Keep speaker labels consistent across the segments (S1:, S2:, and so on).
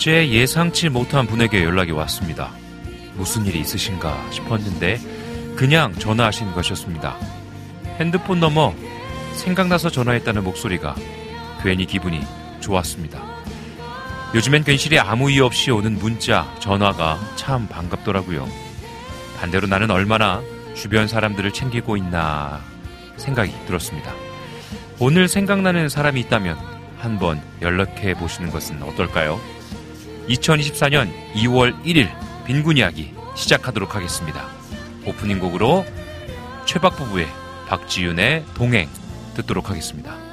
S1: 어제 예상치 못한 분에게 연락이 왔습니다. 무슨 일이 있으신가 싶었는데 그냥 전화하신 것이었습니다. 핸드폰 넘어 생각나서 전화했다는 목소리가 괜히 기분이 좋았습니다. 요즘엔 괜시리 아무 이유 없이 오는 문자, 전화가 참 반갑더라고요. 반대로 나는 얼마나 주변 사람들을 챙기고 있나 생각이 들었습니다. 오늘 생각나는 사람이 있다면 한번 연락해 보시는 것은 어떨까요? 2024년 2월 1일 빈곤 이야기 시작하도록 하겠습니다. 오프닝 곡으로 최박 부부의 박지윤의 동행 듣도록 하겠습니다.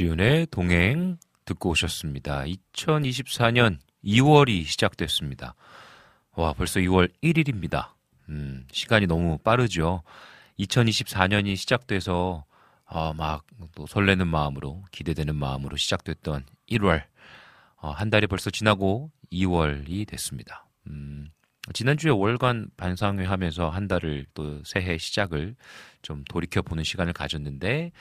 S2: 박지윤의 동행 듣고 오셨습니다. 2024년 2월이 시작됐습니다. 와, 벌써 2월 1일입니다. 음, 시간이 너무 빠르죠. 2024년이 시작돼서 어, 막또 설레는 마음으로 기대되는 마음으로 시작됐던 1월 어, 한 달이 벌써 지나고 2월이 됐습니다. 음, 지난주에 월간 반상회 하면서 한 달을 또 새해 시작을 좀 돌이켜 보는 시간을 가졌는데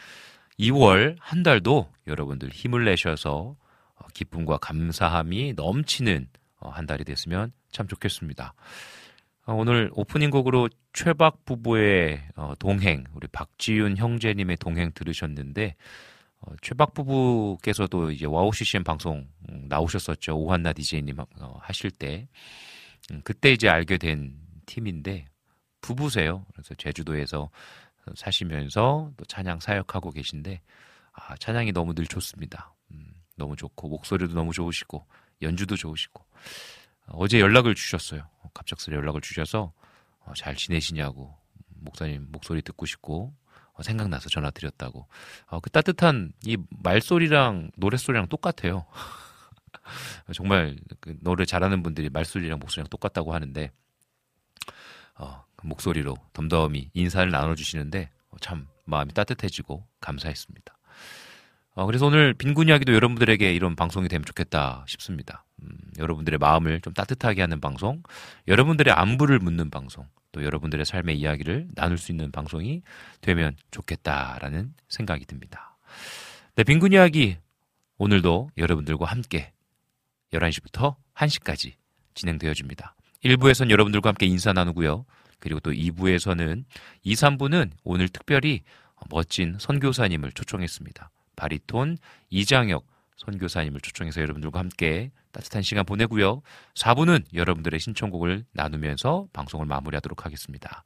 S2: 2월 한 달도 여러분들 힘을 내셔서 어, 기쁨과 감사함이 넘치는 어, 한 달이 됐으면 참 좋겠습니다. 어, 오늘 오프닝 곡으로 최박 부부의 동행, 우리 박지윤 형제님의 동행 들으셨는데, 최박 부부께서도 이제 와우 CCM 방송 음, 나오셨었죠. 오한나 디제이님 하실 때. 음, 그때 이제 알게 된 팀인데, 부부세요. 그래서 제주도에서 사시면서 또 찬양 사역하고 계신데 아, 찬양이 너무 늘 좋습니다. 음, 너무 좋고 목소리도 너무 좋으시고 연주도 좋으시고 어, 제 연락을 주셨어요. 갑작스레 연락을 주셔서 어, 잘 지내시냐고 목사님 목소리 듣고 싶고 어, 생각나서 전화 드렸다고. 어, 그 따뜻한 이 말소리랑 노랫소리랑 똑같아요. 정말 그 노래 잘하는 분들이 말소리랑 목소리랑 똑같다고 하는데 어, 그 목소리로 덤덤히 인사를 나눠주시는데 어, 참 마음이 따뜻해지고 감사했습니다. 어, 그래서 오늘 빈곤 이야기도 여러분들에게 이런 방송이 되면 좋겠다 싶습니다. 음, 여러분들의 마음을 좀 따뜻하게 하는 방송, 여러분들의 안부를 묻는 방송, 또 여러분들의 삶의 이야기를 나눌 수 있는 방송이 되면 좋겠다라는 생각이 듭니다. 네, 빈곤 이야기 오늘도 여러분들과 함께 11시부터 1시까지 진행되어집니다. 1부에선 여러분들과 함께 인사 나누고요. 그리고 또 2부에서는 2, 3부는 오늘 특별히 멋진 선교사님을 초청했습니다. 바리톤 이장혁 선교사님을 초청해서 여러분들과 함께 따뜻한 시간 보내고요. 4부는 여러분들의 신청곡을 나누면서 방송을 마무리하도록 하겠습니다.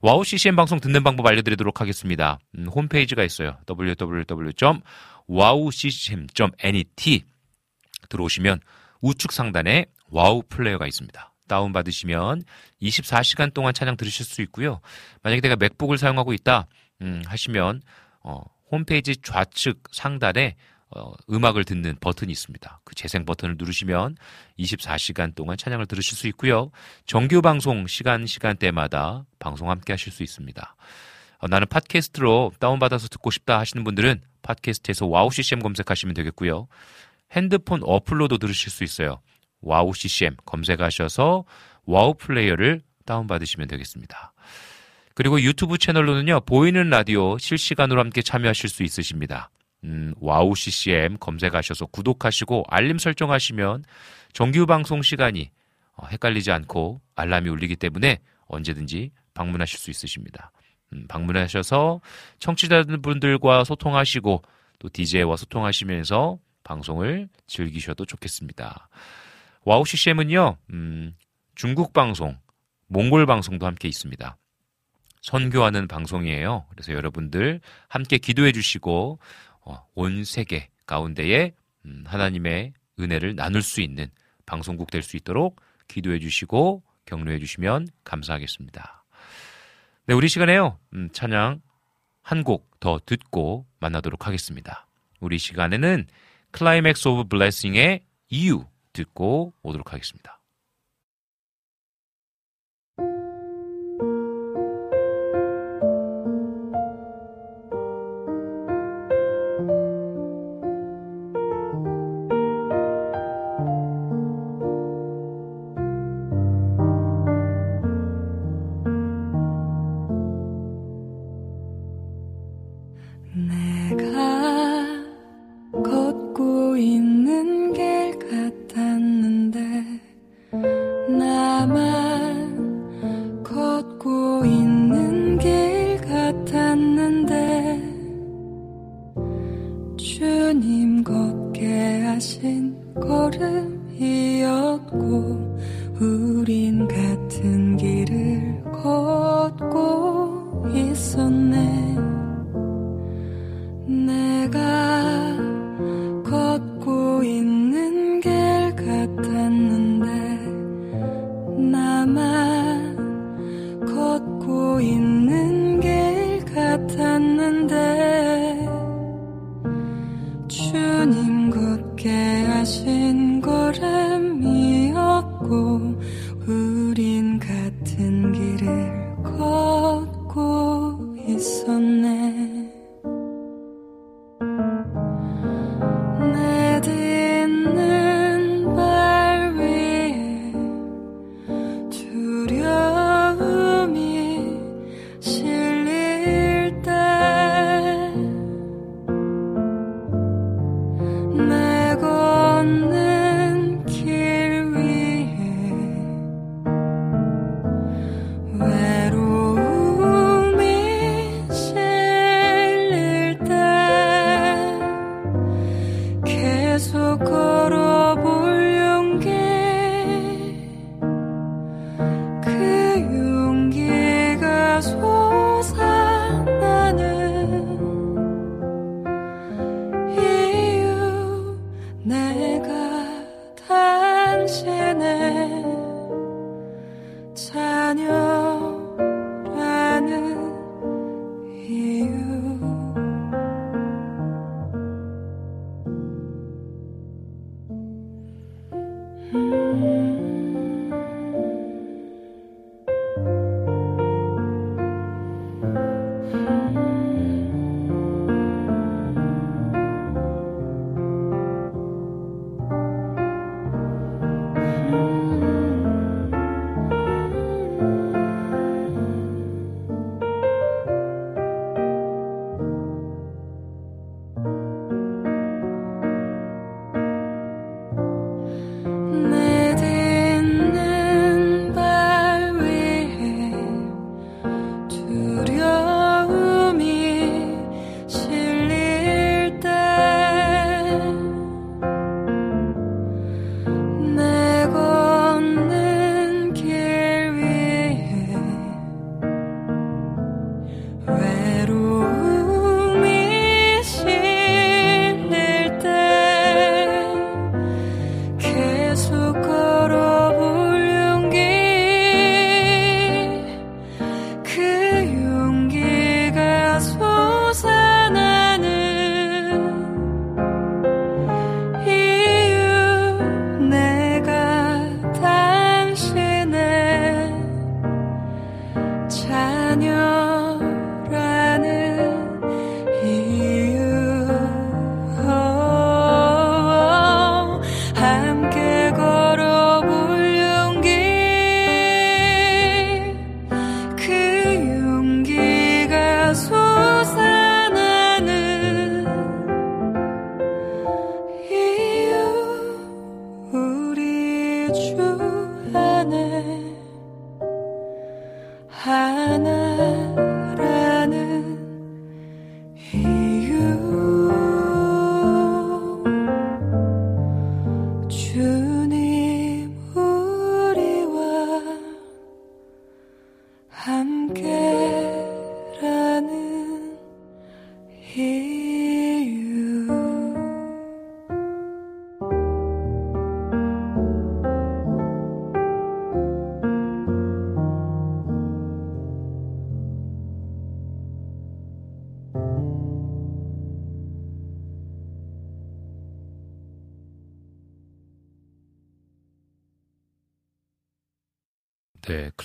S2: 와우 CCM 방송 듣는 방법 알려드리도록 하겠습니다. 음, 홈페이지가 있어요. www.wowccm.net 들어오시면 우측 상단에 와우 플레이어가 있습니다. 다운받으시면 24시간 동안 찬양 들으실 수 있고요. 만약에 내가 맥북을 사용하고 있다 음, 하시면 어, 홈페이지 좌측 상단에 어, 음악을 듣는 버튼이 있습니다. 그 재생 버튼을 누르시면 24시간 동안 찬양을 들으실 수 있고요. 정규 방송 시간 시간대마다 방송 함께 하실 수 있습니다. 어, 나는 팟캐스트로 다운받아서 듣고 싶다 하시는 분들은 팟캐스트에서 와우 CCM 검색하시면 되겠고요. 핸드폰 어플로도 들으실 수 있어요. 와우 CCM 검색하셔서 와우 플레이어를 다운받으시면 되겠습니다. 그리고 유튜브 채널로는요, 보이는 라디오 실시간으로 함께 참여하실 수 있으십니다. 음, 와우 CCM 검색하셔서 구독하시고 알림 설정하시면 정규 방송 시간이 어, 헷갈리지 않고 알람이 울리기 때문에 언제든지 방문하실 수 있으십니다. 음, 방문하셔서 청취자분들과 소통하시고 또 DJ와 소통하시면서 방송을 즐기셔도 좋겠습니다. 와우 CCM은요, 음, 중국 방송, 몽골 방송도 함께 있습니다. 선교하는 방송이에요. 그래서 여러분들 함께 기도해 주시고 어, 온 세계 가운데에 음, 하나님의 은혜를 나눌 수 있는 방송국 될 수 있도록 기도해 주시고 격려해 주시면 감사하겠습니다. 네, 우리 시간에요. 음, 찬양 한 곡 더 듣고 만나도록 하겠습니다. 우리 시간에는 Climax of Blessing의 이유 듣고 오도록 하겠습니다.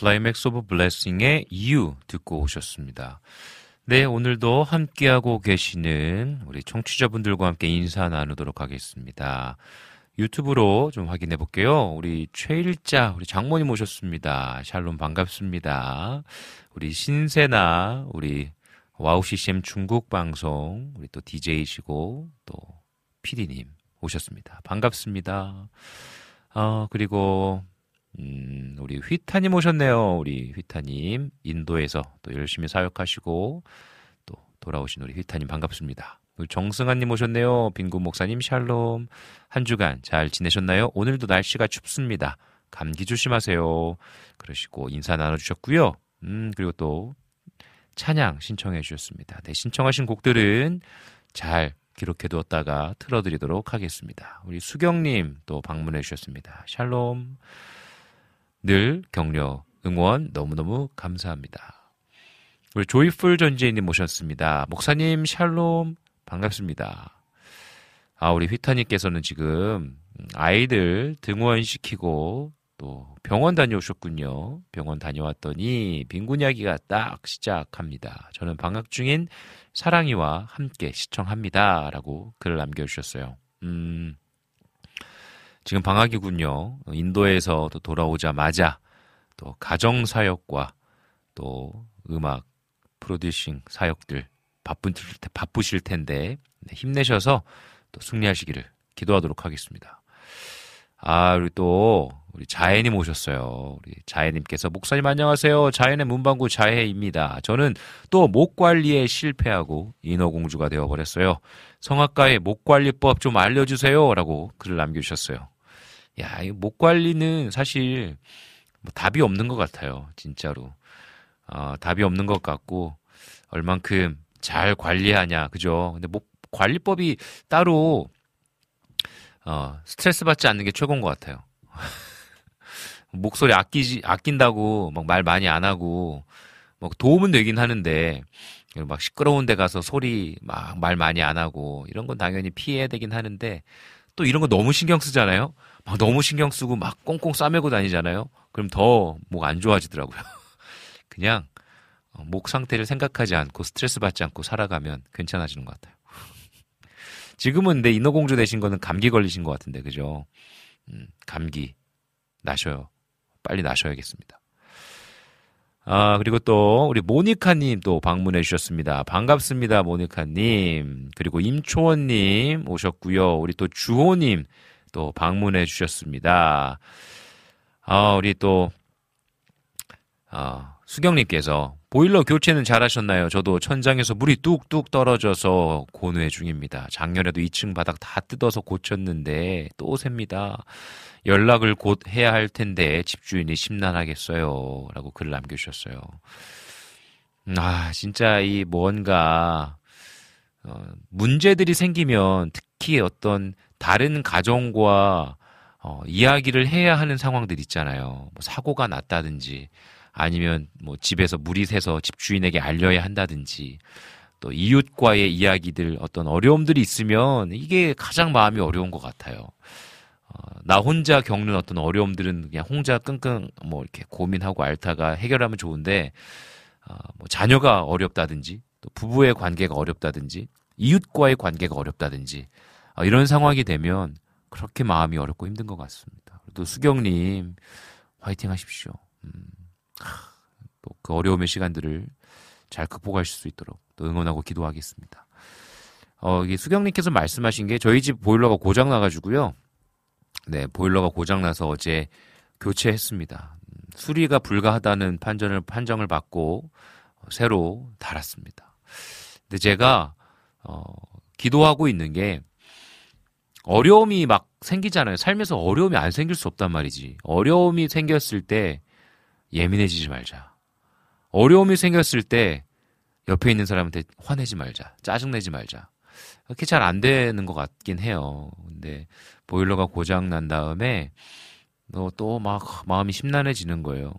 S2: Climax of Blessing의 이유 듣고 오셨습니다. 네, 오늘도 함께하고 계시는 우리 청취자분들과 함께 인사 나누도록 하겠습니다. 유튜브로 좀 확인해 볼게요. 우리 최일자, 우리 장모님 오셨습니다. 샬롬 반갑습니다. 우리 신세나, 우리 와우 CCM 중국 방송, 우리 또 DJ이시고, 또 PD님 오셨습니다. 반갑습니다. 어, 그리고 음, 우리 휘타님 오셨네요. 우리 휘타님. 인도에서 또 열심히 사역하시고 또 돌아오신 우리 휘타님 반갑습니다. 우리 정승환님 오셨네요. 빈구 목사님 샬롬. 한 주간 잘 지내셨나요? 오늘도 날씨가 춥습니다. 감기 조심하세요. 그러시고 인사 나눠주셨고요. 음, 그리고 또 찬양 신청해 주셨습니다. 네, 신청하신 곡들은 잘 기록해 두었다가 틀어드리도록 하겠습니다. 우리 수경님 또 방문해 주셨습니다. 샬롬. 늘 격려 응원 너무너무 감사합니다. 우리 조이풀 전재인님 모셨습니다. 목사님 샬롬 반갑습니다. 아, 우리 휘타님께서는 지금 아이들 등원시키고 또 병원 다녀오셨군요. 병원 다녀왔더니 빈곤 이야기가 딱 시작합니다. 저는 방학 중인 사랑이와 함께 시청합니다. 라고 글을 남겨주셨어요. 음, 지금 방학이군요. 인도에서 또 돌아오자마자 또 가정 사역과 또 음악 프로듀싱 사역들 바쁜, 바쁘실 텐데 네, 힘내셔서 또 승리하시기를 기도하도록 하겠습니다. 아, 우리 또 우리 자혜님 오셨어요. 우리 자혜님께서 목사님 안녕하세요. 자혜는 문방구 자혜입니다. 저는 또 목 관리에 실패하고 인어공주가 되어버렸어요. 성악가의 목 관리법 좀 알려주세요라고 글을 남겨주셨어요. 야, 이 목 관리는 사실 뭐 답이 없는 것 같아요. 진짜로. 어, 답이 없는 것 같고 얼만큼 잘 관리하냐, 그죠? 근데 목 관리법이 따로 어, 스트레스 받지 않는 게 최고인 것 같아요. 목소리 아끼지 아낀다고 막 말 많이 안 하고 뭐 도움은 되긴 하는데 막 시끄러운 데 가서 소리 막 말 많이 안 하고 이런 건 당연히 피해야 되긴 하는데 또 이런 거 너무 신경 쓰잖아요. 막 너무 신경 쓰고 막 꽁꽁 싸매고 다니잖아요. 그럼 더 목 안 좋아지더라고요. 그냥 어, 목 상태를 생각하지 않고 스트레스 받지 않고 살아가면 괜찮아지는 것 같아요. 지금은 내 인어공주 되신 거는 감기 걸리신 것 같은데, 그죠? 음, 감기. 나셔요. 빨리 나셔야겠습니다. 아, 그리고 또, 우리 모니카님 또 방문해 주셨습니다. 반갑습니다, 모니카님. 그리고 임초원님 오셨고요 우리 또 주호님 또 방문해 주셨습니다. 아, 우리 또, 아, 수경님께서 보일러 교체는 잘하셨나요? 저도 천장에서 물이 뚝뚝 떨어져서 고뇌 중입니다. 작년에도 2층 바닥 다 뜯어서 고쳤는데 또 셉니다. 연락을 곧 해야 할 텐데 집주인이 심란하겠어요. 라고 글을 남겨주셨어요. 아, 진짜 이 뭔가, 어, 문제들이 생기면 특히 어떤 다른 가정과 어, 이야기를 해야 하는 상황들 있잖아요. 뭐 사고가 났다든지 아니면 뭐 집에서 물이 새서 집주인에게 알려야 한다든지 또 이웃과의 이야기들 어떤 어려움들이 있으면 이게 가장 마음이 어려운 것 같아요. 어, 나 혼자 겪는 어떤 어려움들은 그냥 혼자 끙끙 뭐 이렇게 고민하고 앓다가 해결하면 좋은데 어, 뭐 자녀가 어렵다든지 또 부부의 관계가 어렵다든지 이웃과의 관계가 어렵다든지 어, 이런 상황이 되면 그렇게 마음이 어렵고 힘든 것 같습니다. 또 수경님 화이팅 하십시오. 음. 또그 어려움의 시간들을 잘 극복하실 수 있도록 또 응원하고 기도하겠습니다. 어, 이게 수경님께서 말씀하신 게 저희 집 보일러가 고장 나가지고요. 네, 보일러가 고장 나서 어제 교체했습니다. 수리가 불가하다는 판정을 판정을 받고 새로 달았습니다. 근데 제가 어, 기도하고 있는 게 어려움이 막 생기잖아요. 삶에서 어려움이 안 생길 수 없단 말이지. 어려움이 생겼을 때 예민해지지 말자. 어려움이 생겼을 때 옆에 있는 사람한테 화내지 말자. 짜증내지 말자. 그렇게 잘 안 되는 것 같긴 해요. 근데 보일러가 고장 난 다음에 또 막 마음이 심란해지는 거예요.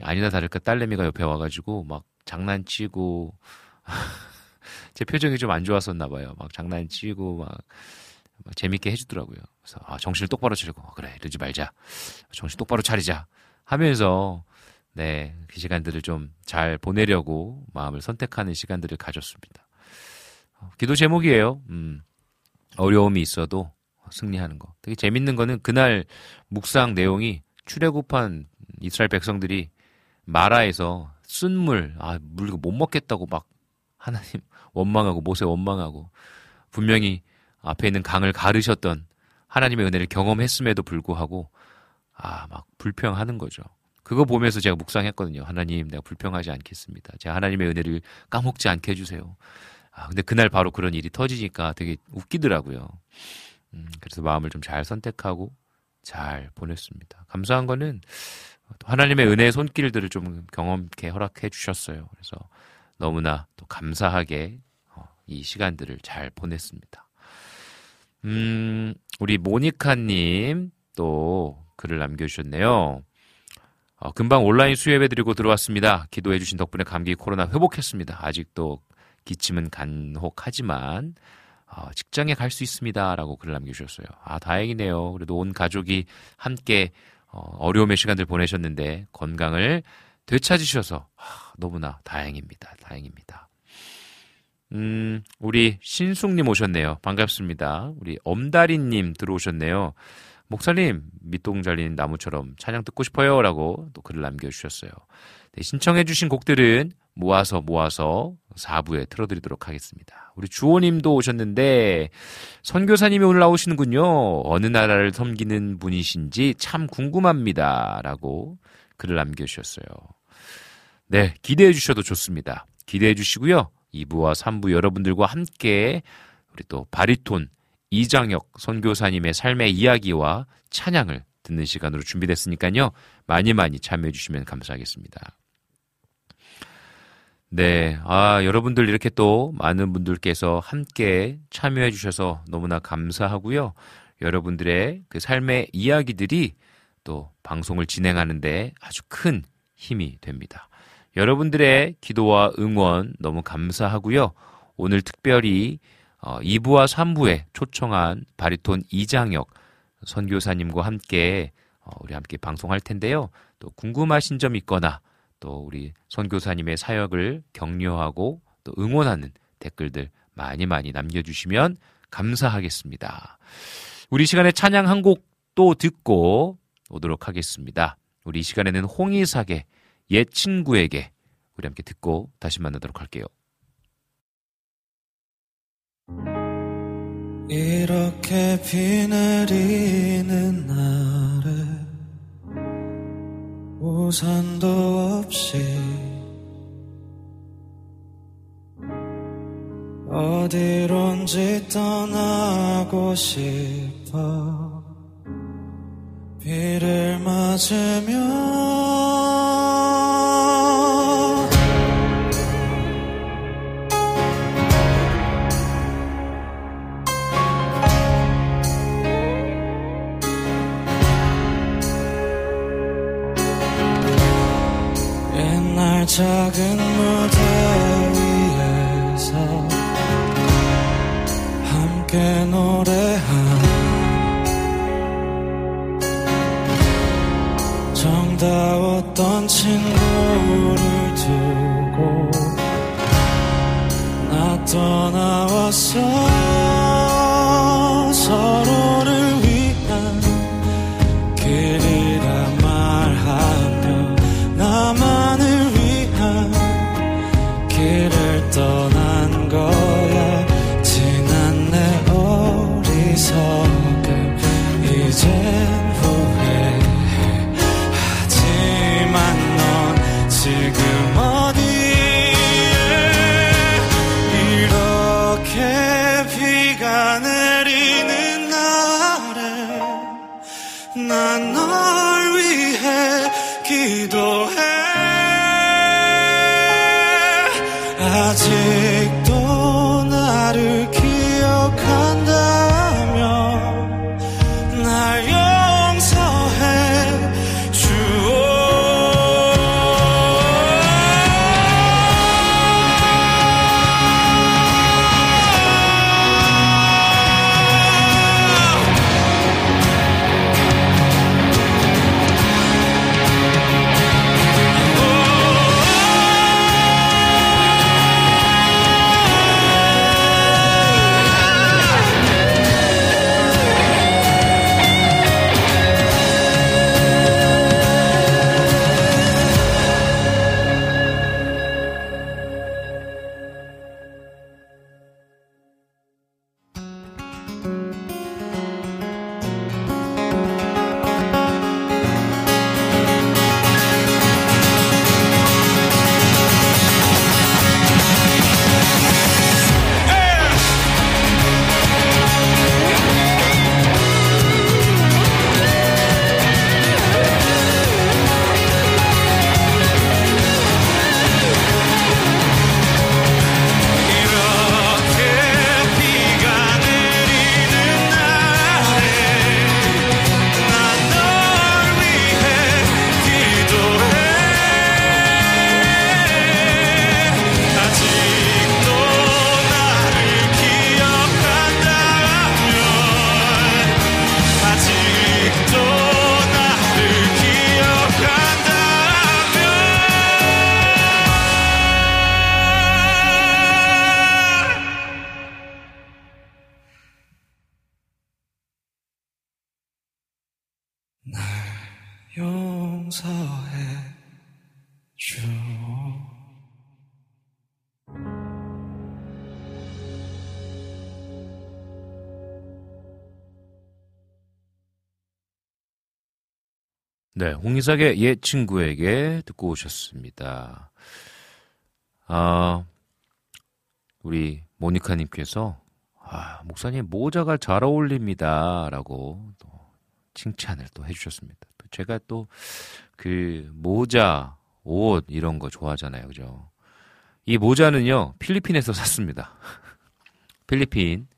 S2: 아니다 다를까 딸내미가 옆에 와가지고 막 장난치고 제 표정이 좀 안 좋았었나 봐요. 막 장난치고 막, 막 재밌게 해주더라고요. 그래서 아, 정신을 똑바로 차리고 아, 그래 이러지 말자. 정신 똑바로 차리자 하면서 네, 그 시간들을 좀 잘 보내려고 마음을 선택하는 시간들을 가졌습니다. 어, 기도 제목이에요. 음, 어려움이 있어도 승리하는 거. 되게 재밌는 거는 그날 묵상 내용이 출애굽한 이스라엘 백성들이 마라에서 쓴 물, 아, 물 못 먹겠다고 막 하나님 원망하고 모세 원망하고 분명히 앞에 있는 강을 가르셨던 하나님의 은혜를 경험했음에도 불구하고 아, 막 불평하는 거죠. 그거 보면서 제가 묵상했거든요. 하나님, 내가 불평하지 않겠습니다. 제가 하나님의 은혜를 까먹지 않게 해주세요. 아, 근데 그날 바로 그런 일이 터지니까 되게 웃기더라고요. 음, 그래서 마음을 좀 잘 선택하고 잘 보냈습니다. 감사한 거는 하나님의 은혜의 손길들을 좀 경험케 허락해 주셨어요. 그래서 너무나 또 감사하게 어, 이 시간들을 잘 보냈습니다. 음, 우리 모니카님 또 글을 남겨주셨네요. 어, 금방 온라인 수협해드리고 들어왔습니다. 기도해주신 덕분에 감기 코로나 회복했습니다. 아직도 기침은 간혹하지만 어, 직장에 갈 수 있습니다라고 글을 남겨주셨어요. 아 다행이네요. 그래도 온 가족이 함께 어, 어려움의 시간들 보내셨는데 건강을 되찾으셔서 아, 너무나 다행입니다. 다행입니다. 음, 우리 신숙님 오셨네요. 반갑습니다. 우리 엄다리님 들어오셨네요. 목사님, 밑동 잘린 나무처럼 찬양 듣고 싶어요. 라고 또 글을 남겨주셨어요. 네, 신청해주신 곡들은 모아서 모아서 4부에 틀어드리도록 하겠습니다. 우리 주호님도 오셨는데, 선교사님이 오늘 나오시는군요. 어느 나라를 섬기는 분이신지 참 궁금합니다. 라고 글을 남겨주셨어요. 네, 기대해 주셔도 좋습니다. 기대해 주시고요. 2부와 3부 여러분들과 함께 우리 또 바리톤 이장혁 선교사님의 삶의 이야기와 찬양을 듣는 시간으로 준비됐으니까요. 많이 많이 참여해 주시면 감사하겠습니다. 네. 아, 여러분들 이렇게 또 많은 분들께서 함께 참여해 주셔서 너무나 감사하고요. 여러분들의 그 삶의 이야기들이 또 방송을 진행하는데 아주 큰 힘이 됩니다. 여러분들의 기도와 응원 너무 감사하고요. 오늘 특별히 2부와 어, 3부에 초청한 바리톤 이장혁 선교사님과 함께 어, 우리 함께 방송할 텐데요. 또 궁금하신 점 있거나 또 우리 선교사님의 사역을 격려하고 또 응원하는 댓글들 많이 많이 남겨주시면 감사하겠습니다. 우리 시간에 찬양 한 곡 또 듣고 오도록 하겠습니다. 우리 이 시간에는 홍의사계 옛 친구에게 우리 함께 듣고 다시 만나도록 할게요.
S3: 이렇게 비 내리는 날에 우산도 없이 어디론지 떠나고 싶어 비를 맞으며
S2: 홍희석의 옛 친구에게 듣고 오셨습니다. 아, 우리 모니카님께서 아, 목사님 모자가 잘 어울립니다. 라고 또 칭찬을 또 해주셨습니다. 또 제가 또 그 모자, 옷 이런 거 좋아하잖아요. 그죠? 이 모자는요, 필리핀에서 샀습니다. 필리핀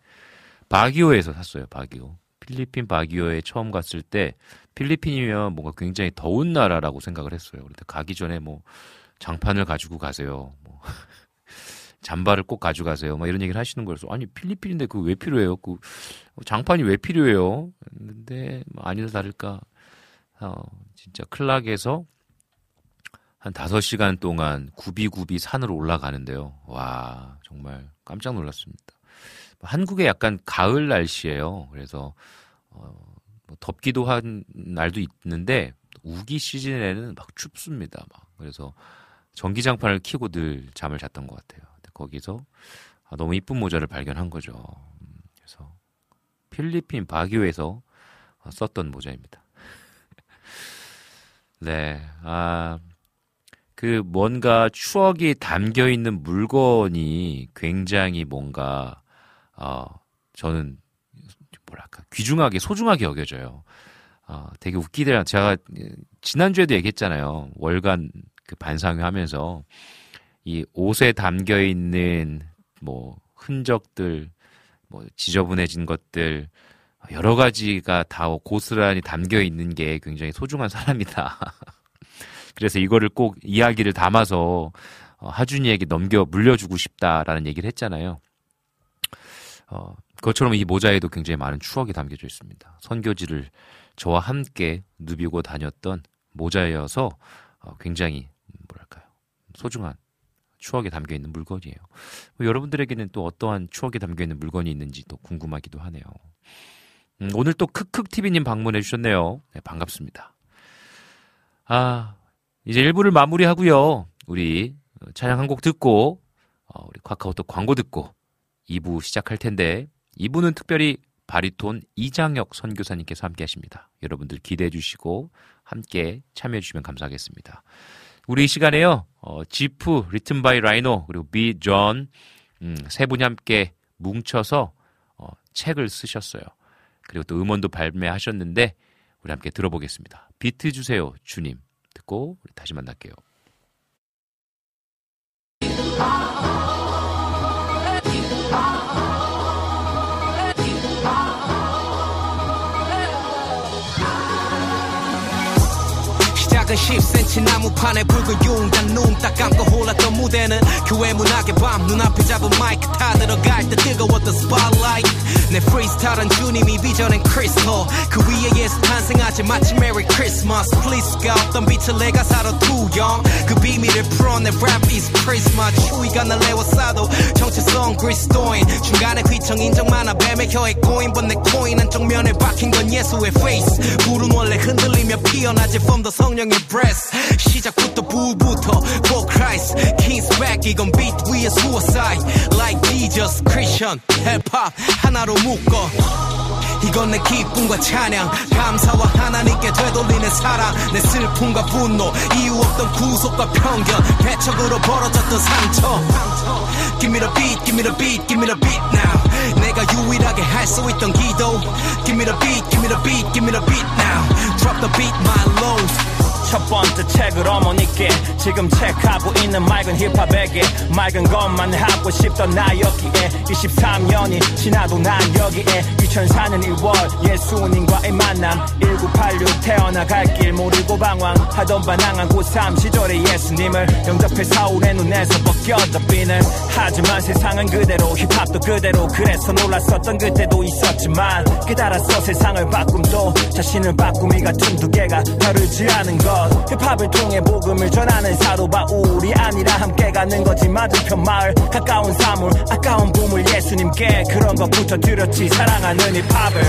S2: 바기오에서 샀어요. 바기오. 필리핀 바기오에 처음 갔을 때 필리핀이면 뭔가 굉장히 더운 나라라고 생각을 했어요. 그런데 가기 전에 뭐 장판을 가지고 가세요. 뭐 잠바를 꼭 가져가세요. 막 이런 얘기를 하시는 거여서 아니 필리핀인데 그 왜 필요해요? 그 장판이 왜 필요해요? 근데 뭐 아니나 다를까 어, 진짜 클락에서 한 다섯 시간 동안 구비구비 산으로 올라가는데요. 와 정말 깜짝 놀랐습니다. 한국의 약간 가을 날씨예요. 그래서 어, 뭐 덥기도 한 날도 있는데 우기 시즌에는 막 춥습니다. 막 그래서 전기장판을 켜고 늘 잠을 잤던 것 같아요. 거기서 아, 너무 이쁜 모자를 발견한 거죠. 음, 그래서 필리핀 바기오에서 어, 썼던 모자입니다. 네, 아, 그 뭔가 추억이 담겨 있는 물건이 굉장히 뭔가, 어, 저는 뭐랄까, 귀중하게, 소중하게 여겨져요. 어, 되게 웃기더라. 제가 지난주에도 얘기했잖아요. 월간 그 반상회 하면서 이 옷에 담겨 있는 뭐 흔적들, 뭐 지저분해진 것들, 여러 가지가 다 고스란히 담겨 있는 게 굉장히 소중한 사람이다. 그래서 이거를 꼭 이야기를 담아서 어, 하준이에게 넘겨 물려주고 싶다라는 얘기를 했잖아요. 어, 그것처럼 이 모자에도 굉장히 많은 추억이 담겨져 있습니다. 선교지를 저와 함께 누비고 다녔던 모자여서 어, 굉장히 뭐랄까요 소중한 추억에 담겨 있는 물건이에요. 뭐 여러분들에게는 또 어떠한 추억에 담겨 있는 물건이 있는지 또 궁금하기도 하네요. 음, 오늘 또 크크 TV님 방문해 주셨네요. 네, 반갑습니다. 아 이제 1부를 마무리하고요. 우리 찬양 한 곡 듣고 어, 우리 카카오톡 광고 듣고 2부 시작할 텐데 2부는 특별히 바리톤 이장혁 선교사님께서 함께 하십니다. 여러분들 기대해 주시고 함께 참여해 주시면 감사하겠습니다. 우리 이 시간에요. 어, 지프, Written by 라이노, 그리고 비 존, 음, 세 분이 함께 뭉쳐서 어, 책을 쓰셨어요. 그리고 또 음원도 발매하셨는데 우리 함께 들어보겠습니다. 비트 주세요, 주님. 듣고 다시 만날게요.
S4: 작은 10cm 나무판에 붉은 융단 눈 딱 감고 올랐던 무대는 교회 문학의 밤 눈앞에 잡은 마이크 타 들어갈 때 뜨거웠던 spotlight 내 프리스타일은 주님이 비전엔 크리스탈 그 위에 예수 탄생하지 마치 메리 크리스마스 플리스가 없던 빛을 내가 사러 투영. 그 비밀을 풀어 내 랩 is 크리스마스 추위가 날 레워싸도 정체성 그리스도인 중간에 휘청 인정 많아 뱀의 혀에 꼬인 번내 코인 한쪽 면에 박힌 건 예수의 페이스 불은 원래 흔들리며 피어나지 the 성령의 breast 시작부터 부부터 for Christ King's back 이건 beat 위에 suicide like Jesus Christian 힙합 하나로 묶어 이건 내 기쁨과 찬양 감사와 하나님께 되돌리는 사랑 내 슬픔과 분노 이유 없던 구속과 편견 배척으로 벌어졌던 상처 Give me the beat, give me the beat, give me the beat now 내가 유일하게 할 수 있던 기도 Give me the beat, give me the beat, give me the beat now Drop the beat, my lows
S5: 첫 번째 책을 어머니께 지금 책하고 있는 맑은 힙합에게 맑은 것만 하고 싶던 나였기에 23년이 지나도 난 여기에 2004년 1월 예수님과의 만남 1986 태어나 갈 길 모르고 방황하던 반항한 고3 시절의 예수님을 영접해 사울의 눈에서 벗겨져 비늘 하지만 세상은 그대로 힙합도 그대로. 그래서 놀랐었던 그때도 있었지만 깨달았어 세상을 바꿈도. 자신을 바꾸미 같은 두 개가 다르지 않은 것. 힙합을 통해 복음을 전하는 사도 바울이 아니라 함께 가는 거지. 맞은편 마을 가까운 사물 아까운 보물 예수님께 그런 것부터 드렸지. 사랑하는 힙합을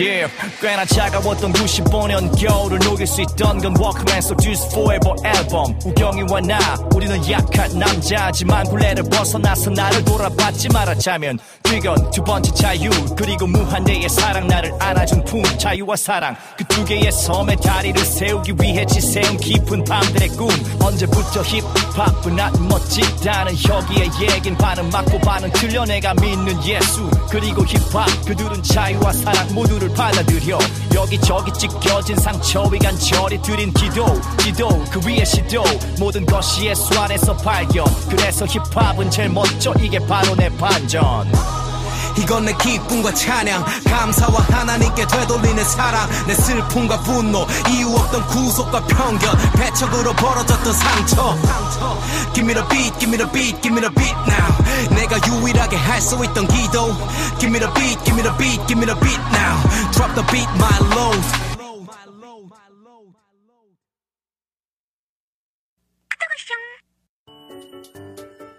S6: Yeah, 꽤나 차가웠던 95년 겨울을 녹일 수 있던 건 워크맨 속 Juice Forever 앨범 우경이와 나 우리는 약한 남자지만 굴레를 벗어나서 나를 돌아봤지 말았자면 뒤건 두 번째 자유 그리고 무한대의 사랑 나를 안아준 품 자유와 사랑. 그 두 개의 섬에 다리를 세우기 위해 지새운 깊은 밤들의 꿈. 언제부터 힙 안 멋지다는 혁이의 얘긴 반은 맞고 반은 틀려 내가 믿는 예수. 그리고 힙합 그들은 자유와 사랑 모두를 받아들여. 여기저기 찢겨진 상처 위 간절히 드린 기도 기도 그 위에 시도. 모든 것이 예수 안에서 발견. 그래서 힙합은 제일 먼저 이게 바로 내 반전
S4: 이건 내 기쁨과 찬양 감사와 하나님께 되돌리는 사랑 내 슬픔과 분노 이유 없던 구속과 편견 배척으로 벌어졌던 상처 Give me the beat, give me the beat, give me the beat now 내가 유일하게 할 수 있던 기도 Give me the beat, give me the beat, give me the beat now Drop the beat, my Lord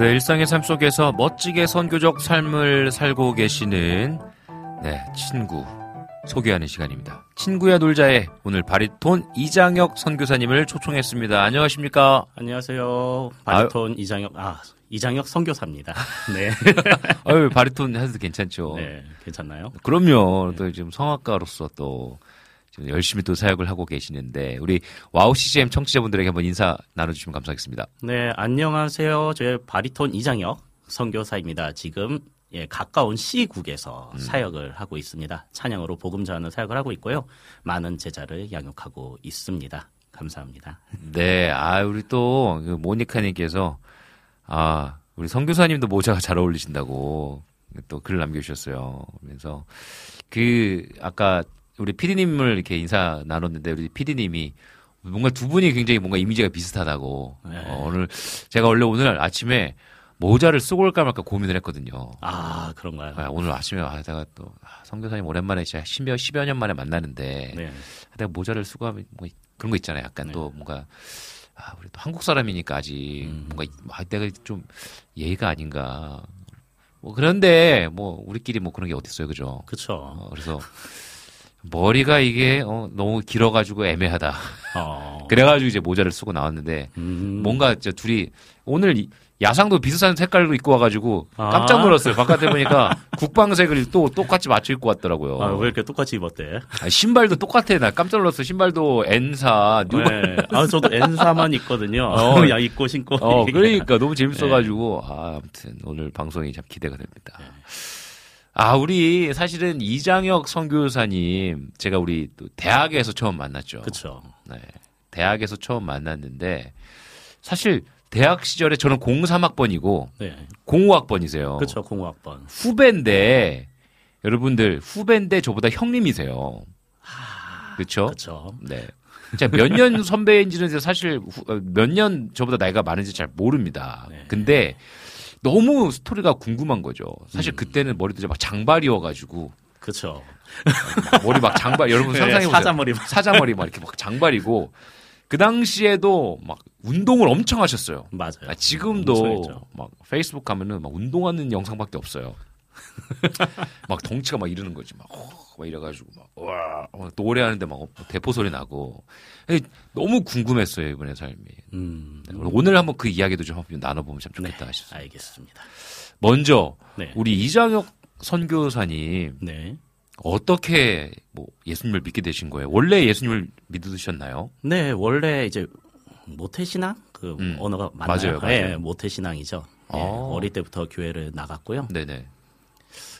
S2: 네, 일상의 삶 속에서 멋지게 선교적 삶을 살고 계시는 네, 친구 소개하는 시간입니다. 친구야 놀자에 오늘 바리톤 이장혁 선교사님을 초청했습니다. 안녕하십니까?
S7: 안녕하세요. 바리톤 이장혁, 아, 이장혁 선교사입니다. 네.
S2: 아유, 바리톤 해도 괜찮죠?
S7: 네, 괜찮나요?
S2: 그럼요. 또 지금 성악가로서 또 지금 열심히 또 사역을 하고 계시는데 우리 WOW CCM 청취자분들에게 한번 인사 나눠주시면 감사하겠습니다.
S7: 네, 안녕하세요. 저 바리톤 이장혁 선교사입니다. 지금 예, 가까운 C국에서 음. 사역을 하고 있습니다. 찬양으로 복음 전하는 사역을 하고 있고요. 많은 제자를 양육하고 있습니다. 감사합니다.
S2: 네, 아 우리 또그 모니카님께서 아 우리 선교사님도 모자가 잘 어울리신다고 또 글을 남겨주셨어요. 그래서 그 아까 우리 피디님을 이렇게 인사 나눴는데 우리 피디님이 뭔가 두 분이 굉장히 뭔가 이미지가 비슷하다고 네. 어, 오늘 제가 원래 오늘 아침에 모자를 쓰고 올까 말까 고민을 했거든요.
S7: 아, 그런가요?
S2: 아, 오늘 아침에 아, 제가 또 아, 성교사님 오랜만에 진짜 10여, 10여 년 만에 만나는데 네. 내가 모자를 쓰고 하면 뭐 그런 거 있잖아요. 약간 네. 또 뭔가 아, 우리 또 한국 사람이니까 아직 음. 뭔가 아, 내가 좀 예의가 아닌가. 뭐 그런데 뭐 우리끼리 뭐 그런 게 어디 있어요, 그죠?
S7: 그렇죠.
S2: 어, 그래서 머리가 이게 어, 너무 길어가지고 애매하다. 어. 그래가지고 이제 모자를 쓰고 나왔는데 음. 뭔가 저 둘이 오늘 야상도 비슷한 색깔로 입고 와가지고 아. 깜짝 놀랐어요. 바깥에 보니까 국방색을 또 똑같이 맞춰 입고 왔더라고요.
S7: 아, 왜 이렇게 똑같이 입었대?
S2: 아, 신발도 똑같아. 나 깜짝 놀랐어. 신발도 N사,
S7: New 네. 아, 저도 N사만 입거든요. 어, 야, 입고 신고.
S2: 어, 그러니까 너무 재밌어가지고. 네. 아, 아무튼 오늘 방송이 참 기대가 됩니다. 네. 아, 우리 사실은 이장혁 선교사님, 제가 우리 또 대학에서 처음 만났죠.
S7: 그렇죠. 네.
S2: 대학에서 처음 만났는데, 사실 대학 시절에 저는 03학번이고 네. 05학번이세요.
S7: 그렇죠. 05학번.
S2: 후배인데 여러분들 후배인데 저보다 형님이세요. 그렇죠?
S7: 그렇죠.
S2: 네. 몇년 선배인지는 사실 어, 몇년 저보다 나이가 많은지 잘 모릅니다. 네. 근데 너무 스토리가 궁금한 거죠. 사실 음. 그때는 머리도 막 장발이어가지고.
S7: 그렇죠.
S2: 머리 막 장발 여러분 네, 상상해 보세요.
S7: 사자머리
S2: 사자머리 막 이렇게 막 장발이고 그 당시에도 막 운동을 엄청 하셨어요.
S7: 맞아요. 아,
S2: 지금도 막 페이스북 가면은 막 운동하는 영상밖에 없어요. 막 덩치가 막 이러는 거지 막, 어, 막 이래가지고 막 와, 노래하는데 막 대포 소리 나고 너무 궁금했어요 이번에 삶이. 음, 네, 오늘 한번 그 이야기도 좀 한번 나눠보면 참 좋겠다
S7: 네,
S2: 하셨어요.
S7: 알겠습니다.
S2: 먼저
S7: 네.
S2: 우리 이장혁 선교사님
S7: 네.
S2: 어떻게 뭐 예수님을 믿게 되신 거예요? 원래 예수님을 믿으셨나요?
S7: 네, 원래 이제 모태신앙 그
S2: 음,
S7: 언어가 맞나요?
S2: 맞아요, 맞아요.
S7: 네, 모태신앙이죠. 네,
S2: 어.
S7: 어릴 때부터 교회를 나갔고요.
S2: 네네.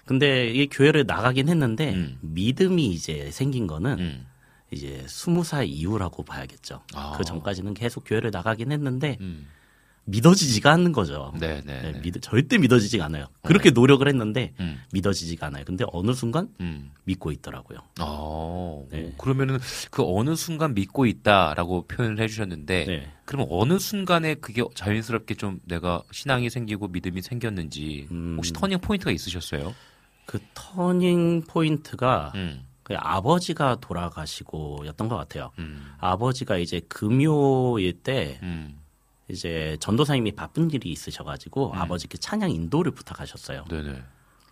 S7: 근데 이 교회를 나가긴 했는데
S2: 음.
S7: 믿음이 이제 생긴 거는
S2: 음.
S7: 이제 스무 살 이후라고 봐야겠죠.
S2: 아.
S7: 그 전까지는 계속 교회를 나가긴 했는데
S2: 음.
S7: 믿어지지가 않는 거죠.
S2: 네네.
S7: 네,
S2: 네.
S7: 믿, 절대 믿어지지가 않아요. 그렇게 노력을 했는데
S2: 음.
S7: 믿어지지가 않아요. 근데 어느 순간
S2: 음.
S7: 믿고 있더라고요.
S2: 어.
S7: 네.
S2: 그러면은 그 어느 순간 믿고 있다라고 표현을 해주셨는데,
S7: 네.
S2: 그러면 어느 순간에 그게 자연스럽게 좀 내가 신앙이 생기고 믿음이 생겼는지
S7: 음.
S2: 혹시 turning point가 있으셨어요?
S7: 그 turning point가
S2: 음.
S7: 그 아버지가 돌아가시고였던 것 같아요.
S2: 음.
S7: 아버지가 이제 금요일 때
S2: 음.
S7: 이제 전도사님이 바쁜 일이 있으셔가지고 아버지께 찬양 인도를 부탁하셨어요.
S2: 네네.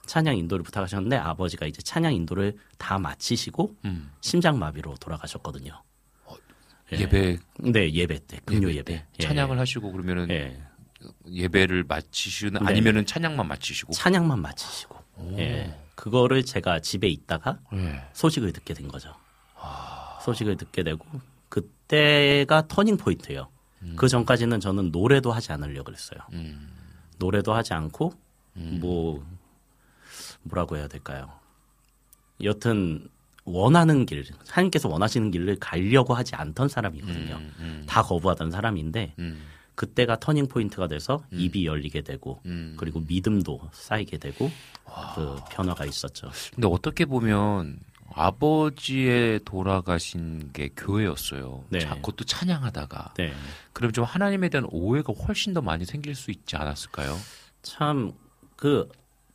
S7: 찬양 인도를 부탁하셨는데 아버지가 이제 찬양 인도를 다 마치시고
S2: 음.
S7: 심장마비로 돌아가셨거든요. 예.
S2: 예배
S7: 네 예배 때 금요 예배,
S2: 때
S7: 예.
S2: 찬양을 하시고 그러면은
S7: 예.
S2: 예배를 마치시는
S7: 네.
S2: 아니면은 찬양만 마치시고
S7: 찬양만 마치시고 예. 그거를 제가 집에 있다가
S2: 예.
S7: 소식을 듣게 된 거죠. 소식을 듣게 되고 그때가 터닝 포인트예요. 그 전까지는 저는 노래도 하지 않으려고 그랬어요.
S2: 음.
S7: 노래도 하지 않고 뭐 뭐라고 해야 될까요? 여튼 원하는 길, 하나님께서 원하시는 길을 가려고 하지 않던 사람이거든요.
S2: 음, 음,
S7: 다 거부하던 사람인데
S2: 음,
S7: 그때가 터닝 포인트가 돼서 입이 열리게 되고
S2: 음.
S7: 그리고 믿음도 쌓이게 되고 그 변화가 있었죠.
S2: 근데 어떻게 보면 아버지의 돌아가신 게 교회였어요.
S7: 네.
S2: 자, 그것도 찬양하다가.
S7: 네.
S2: 그럼 좀 하나님에 대한 오해가 훨씬 더 많이 생길 수 있지 않았을까요?
S7: 참 그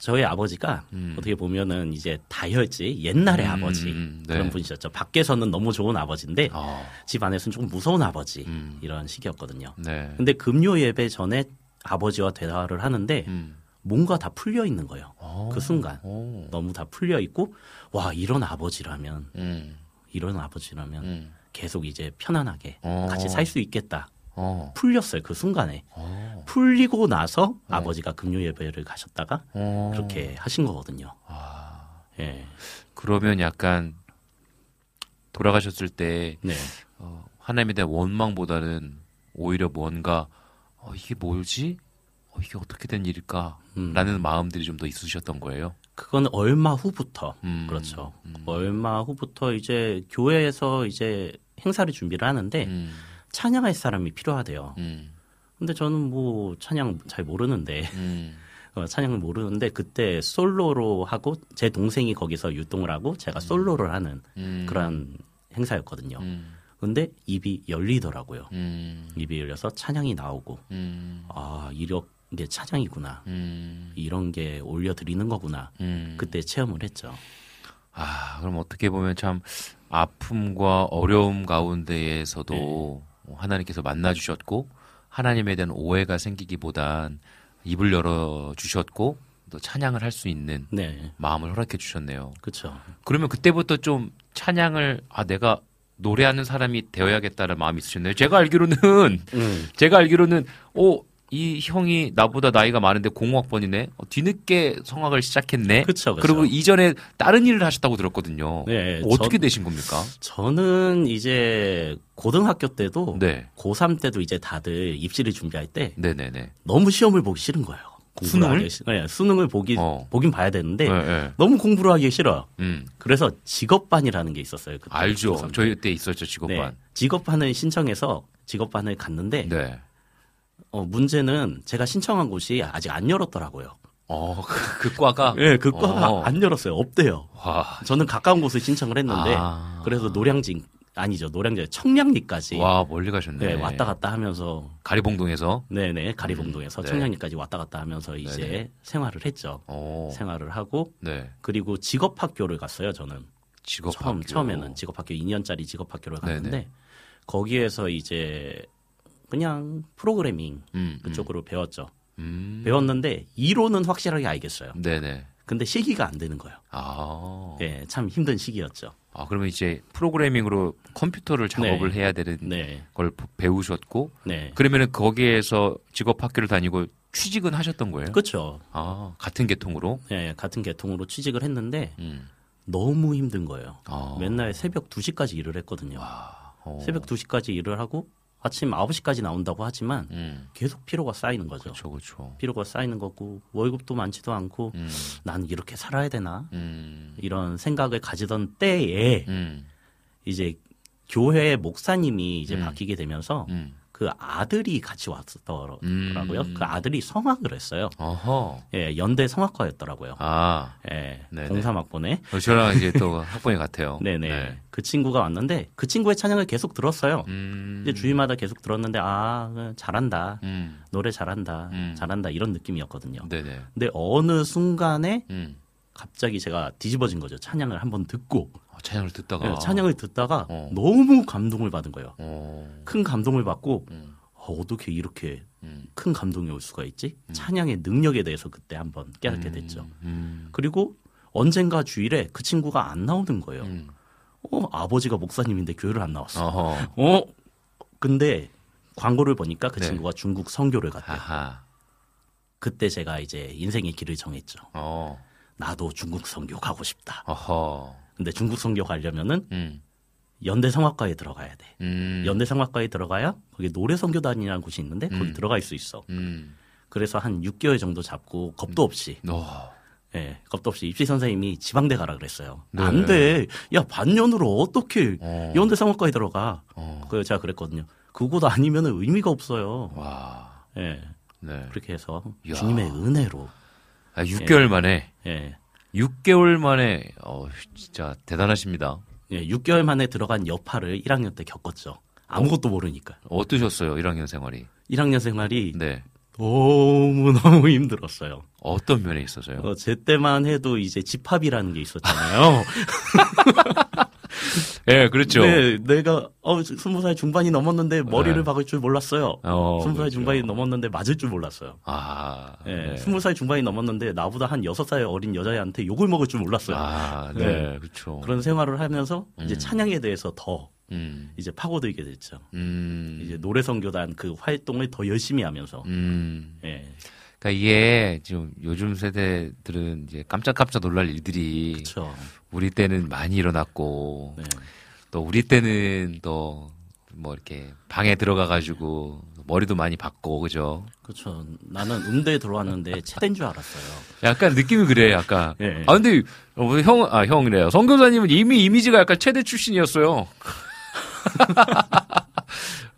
S7: 저희 아버지가
S2: 음.
S7: 어떻게 보면은 이제 다혈지 옛날의
S2: 음,
S7: 아버지
S2: 음, 네.
S7: 그런 분이셨죠. 밖에서는 너무 좋은 아버지인데
S2: 아,
S7: 집 안에서는 조금 무서운 아버지
S2: 음.
S7: 이런 식이었거든요.
S2: 네.
S7: 근데 금요 예배 전에 아버지와 대화를 하는데
S2: 음.
S7: 뭔가 다 풀려 있는 거예요.
S2: 어,
S7: 그 순간
S2: 어,
S7: 너무 다 풀려 있고 와 이런 아버지라면
S2: 음,
S7: 이런 아버지라면
S2: 음,
S7: 계속 이제 편안하게
S2: 어.
S7: 같이 살 수 있겠다.
S2: 어,
S7: 풀렸어요 그 순간에
S2: 어,
S7: 풀리고 나서 아버지가 금요 예배를 가셨다가
S2: 어.
S7: 그렇게 하신 거거든요.
S2: 아,
S7: 예,
S2: 그러면 약간 돌아가셨을 때
S7: 네,
S2: 어, 하나님에 대한 원망보다는 오히려 뭔가 어, 이게 뭐지? 어, 이게 어떻게 된 일일까?
S7: 음.
S2: 라는 마음들이 좀 더 있으셨던 거예요.
S7: 그건 얼마 후부터
S2: 음,
S7: 그렇죠.
S2: 음.
S7: 얼마 후부터 이제 교회에서 이제 행사를 준비를 하는데
S2: 음,
S7: 찬양할 사람이 필요하대요.
S2: 음,
S7: 근데 저는 뭐 찬양 잘 모르는데
S2: 음,
S7: 어, 찬양을 모르는데 그때 솔로로 하고 제 동생이 거기서 유동을 하고 제가 솔로를 하는
S2: 음,
S7: 그런 행사였거든요.
S2: 음,
S7: 근데 입이 열리더라고요.
S2: 음,
S7: 입이 열려서 찬양이 나오고
S2: 음,
S7: 아 이런 게 찬양이구나.
S2: 음,
S7: 이런 게 올려드리는 거구나.
S2: 음.
S7: 그때 체험을 했죠.
S2: 아, 그럼 어떻게 보면 참 아픔과 어려움 가운데에서도
S7: 네.
S2: 하나님께서 만나 주셨고 하나님에 대한 오해가 생기기보단 입을 열어 주셨고 또 찬양을 할 수 있는
S7: 네,
S2: 마음을 허락해 주셨네요.
S7: 그렇죠.
S2: 그러면 그때부터 좀 찬양을 아 내가 노래하는 사람이 되어야겠다는 마음이 있으셨나요? 제가 알기로는
S7: 음,
S2: 제가 알기로는 오 이 형이 나보다 나이가 많은데 공학번이네. 어, 뒤늦게 성악을 시작했네.
S7: 그쵸, 그쵸.
S2: 리고 이전에 다른 일을 하셨다고 들었거든요.
S7: 네,
S2: 어떻게
S7: 전-
S2: 되신 겁니까?
S7: 저는 이제 고등학교 때도
S2: 네,
S7: 고3 때도 이제 다들 입시를 준비할 때
S2: 네, 네, 네.
S7: 너무 시험을 보기 싫은 거예요.
S2: 수능을?
S7: 네, 수능을 보기
S2: 어.
S7: 보긴 봐야 되는데
S2: 네, 네.
S7: 너무 공부를 하기 싫어.
S2: 음,
S7: 그래서 직업반이라는 게 있었어요. 그때
S2: 알죠.
S7: 고3 때.
S2: 저희 때 있었죠
S7: 네,
S2: 직업반.
S7: 직업반을 신청해서 직업반을 갔는데
S2: 네.
S7: 어, 문제는 제가 신청한 곳이 아직 안 열었더라고요.
S2: 어, 그, 그 과가.
S7: 네, 그 과가
S2: 어.
S7: 안 열었어요. 없대요.
S2: 와,
S7: 저는 가까운 곳을 신청을 했는데
S2: 아.
S7: 그래서 노량진 아니죠 노량진 청량리까지
S2: 와 멀리 가셨네.
S7: 네, 왔다 갔다 하면서
S2: 가리봉동에서.
S7: 네네 가리봉동에서
S2: 음, 네.
S7: 청량리까지 왔다 갔다 하면서 이제
S2: 네네.
S7: 생활을 했죠.
S2: 어,
S7: 생활을 하고
S2: 네.
S7: 그리고 직업학교를 갔어요. 저는
S2: 직업
S7: 처음 처음에는 직업학교 2년짜리 직업학교를
S2: 네네.
S7: 갔는데 거기에서 이제 그냥 프로그래밍
S2: 음,
S7: 그쪽으로 배웠죠.
S2: 음.
S7: 배웠는데 이론은 확실하게 알겠어요.
S2: 네네.
S7: 근데 시기가 안 되는 거예요.
S2: 아.
S7: 예, 참 힘든 시기였죠.
S2: 아, 그러면 이제 프로그래밍으로 컴퓨터를 작업을
S7: 네.
S2: 해야 되는
S7: 네.
S2: 걸 배우셨고
S7: 네.
S2: 그러면은 거기에서 직업 학교를 다니고 취직은 하셨던 거예요?
S7: 그렇죠.
S2: 아, 같은 계통으로?
S7: 네, 같은 계통으로 취직을 했는데
S2: 음.
S7: 너무 힘든 거예요.
S2: 아.
S7: 맨날 새벽 2시까지 일을 했거든요.
S2: 어.
S7: 새벽 2시까지 일을 하고 아침 9시까지 나온다고 하지만
S2: 음.
S7: 계속 피로가 쌓이는 거죠.
S2: 그렇죠, 그렇죠.
S7: 피로가 쌓이는 거고 월급도 많지도 않고
S2: 음.
S7: 난 이렇게 살아야 되나
S2: 음.
S7: 이런 생각을 가지던 때에
S2: 음.
S7: 이제 교회 목사님이 이제
S2: 음.
S7: 바뀌게 되면서
S2: 음.
S7: 그 아들이 같이 왔더라고요.
S2: 음.
S7: 그 아들이 성악을 했어요.
S2: 어허.
S7: 예, 연대 성악과였더라고요.
S2: 아,
S7: 예,
S2: 네네.
S7: 공삼학번에.
S2: 어, 저랑 이제 또 학번이 같아요.
S7: 네네.
S2: 네.
S7: 그 친구가 왔는데 그 친구의 찬양을 계속 들었어요.
S2: 음.
S7: 이제 주일마다 계속 들었는데 아 잘한다,
S2: 음.
S7: 노래 잘한다,
S2: 음.
S7: 잘한다 이런 느낌이었거든요.
S2: 네네.
S7: 근데 어느 순간에
S2: 음.
S7: 갑자기 제가 뒤집어진 거죠. 찬양을 한번 듣고
S2: 어, 찬양을 듣다가.
S7: 예, 찬양을 듣다가
S2: 어.
S7: 너무 감동을 받은 거예요.
S2: 어.
S7: 큰 감동을 받고
S2: 음.
S7: 어, 어떻게 이렇게
S2: 음.
S7: 큰 감동이 올 수가 있지? 찬양의 능력에 대해서 그때 한번 깨닫게 됐죠.
S2: 음.
S7: 그리고 언젠가 주일에 그 친구가 안 나오는 거예요.
S2: 음.
S7: 어, 아버지가 목사님인데 교회를 안 나왔어.
S2: 어허.
S7: 어, 근데 광고를 보니까 그
S2: 네.
S7: 친구가 중국 선교를 갔대요.
S2: 하하.
S7: 그때 제가 이제 인생의 길을 정했죠.
S2: 어.
S7: 나도 중국 선교 가고 싶다.
S2: 어허.
S7: 근데 중국 선교 가려면은
S2: 음.
S7: 연대 성악과에 들어가야 돼.
S2: 음.
S7: 연대 성악과에 들어가야 거기 노래 선교단이라는 곳이 있는데 거기
S2: 음.
S7: 들어갈 수 있어.
S2: 음.
S7: 그래서 한 6개월 정도 잡고 겁도 없이
S2: 어.
S7: 예, 겁도 없이 입시 선생님이 지방대 가라 그랬어요.
S2: 네.
S7: 안 돼. 야, 반년으로 어떻게
S2: 어.
S7: 연대 성악과에 들어가?
S2: 어.
S7: 그래서 제가 그랬거든요. 그곳 아니면 의미가 없어요.
S2: 와.
S7: 예.
S2: 네.
S7: 그렇게 해서
S2: 이야.
S7: 주님의 은혜로
S2: 아, 6개월 만에
S7: 예.
S2: 6개월 만에 어 진짜 대단하십니다.
S7: 예, 6개월 만에 들어간 여파를 1학년 때 겪었죠. 아무것도 모르니까.
S2: 어떠셨어요? 1학년 생활이?
S7: 1학년 생활이
S2: 네.
S7: 너무 너무 힘들었어요.
S2: 어떤 면에 있어서요?
S7: 어, 제 때만 해도 이제 집합이라는 게 있었잖아요.
S2: 예, 그렇죠.
S7: 네, 내가 어, 스무 살 중반이 넘었는데 머리를
S2: 네.
S7: 박을 줄 몰랐어요.
S2: 어,
S7: 스무 살
S2: 그렇죠.
S7: 중반이 넘었는데 맞을 줄 몰랐어요.
S2: 아.
S7: 예,
S2: 네.
S7: 스무 살 중반이 넘었는데 나보다 한 여섯 살 어린 여자애한테 욕을 먹을 줄 몰랐어요.
S2: 아, 네.
S7: 네.
S2: 그렇죠.
S7: 그런 생활을 하면서 이제
S2: 음.
S7: 찬양에 대해서 더
S2: 음.
S7: 이제 파고들게 됐죠.
S2: 음.
S7: 이제 노래선교단 그 활동을 더 열심히 하면서
S2: 음.
S7: 예,
S2: 그러니까 이게 지금 요즘 세대들은 이제 깜짝깜짝 놀랄 일들이
S7: 그렇죠.
S2: 우리 때는 많이 일어났고
S7: 네.
S2: 또 우리 때는 또 뭐 이렇게 방에 들어가 가지고 머리도 많이 받고 그죠?
S7: 그렇죠. 나는 음대에 들어왔는데 체대인 줄 알았어요.
S2: 약간 느낌이 그래, 약간.
S7: 예.
S2: 아 근데 어, 형, 아 형이래요. 성교사님은 이미 이미지가 약간 최대 출신이었어요.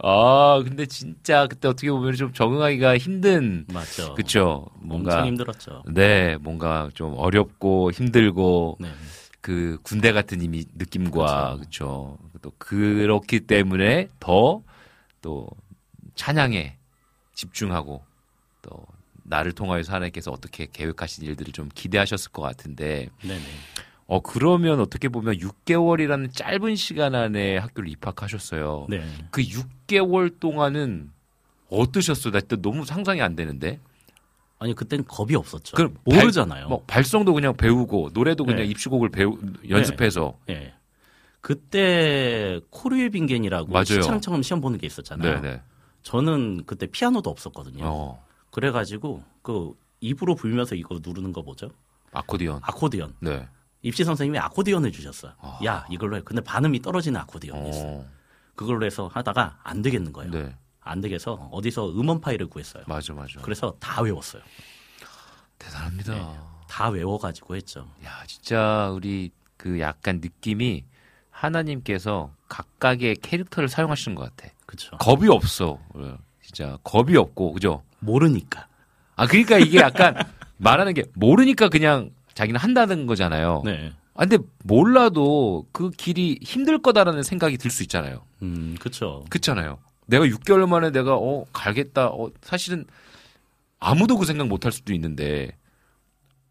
S2: 아 근데 진짜 그때 어떻게 보면 좀 적응하기가 힘든,
S7: 맞죠.
S2: 그쵸? 뭔가
S7: 엄청 힘들었죠.
S2: 네, 뭔가 좀 어렵고 힘들고
S7: 네.
S2: 그 군대 같은 이미 느낌과
S7: 그렇죠.
S2: 또 그렇기 때문에 더 또 찬양에 집중하고 또 나를 통하여서 하나님께서 어떻게 계획하신 일들을 좀 기대하셨을 것 같은데
S7: 네네.
S2: 어 그러면 어떻게 보면 6개월이라는 짧은 시간 안에 학교를 입학하셨어요.
S7: 네.
S2: 그 6개월 동안은 어떠셨어요? 나또 너무 상상이 안 되는데.
S7: 아니 그땐 겁이 없었죠.
S2: 그럼
S7: 모르잖아요.
S2: 뭐 발성도 그냥 배우고 노래도 그냥
S7: 네.
S2: 입시곡을 배우 연습해서
S7: 예. 그때 코르일 빙겐이라고
S2: 맞아요.
S7: 시창처럼 시험 보는 게 있었잖아요.
S2: 네네.
S7: 저는 그때 피아노도 없었거든요.
S2: 어
S7: 그래가지고 그 입으로 불면서 이거 누르는 거 뭐죠?
S2: 아코디언.
S7: 아코디언.
S2: 네.
S7: 입시 선생님이 아코디언을 주셨어요.
S2: 아.
S7: 야 이걸로 해. 근데 반음이 떨어지는 아코디언이 있어. 요
S2: 어.
S7: 그걸로 해서 하다가 안 되겠는 거예요.
S2: 네.
S7: 안 되겠어 어디서 음원 파일을 구했어요.
S2: 맞아 맞아.
S7: 그래서 다 외웠어요.
S2: 대단합니다.
S7: 네. 다 외워가지고 했죠.
S2: 야 진짜 우리 그 약간 느낌이 하나님께서 각각의 캐릭터를 사용하시는 것 같아.
S7: 그렇죠.
S2: 겁이 없어. 어, 진짜 겁이 없고 그죠?
S7: 모르니까.
S2: 아 그러니까 이게 약간 말하는 게 모르니까 그냥 자기는 한다는 거잖아요.
S7: 네.
S2: 아 근데 몰라도 그 길이 힘들 거다라는 생각이 들 수 있잖아요.
S7: 음, 그렇죠.
S2: 그렇잖아요. 내가 6개월 만에 내가 어 갈겠다. 어 사실은 아무도 그 생각 못 할 수도 있는데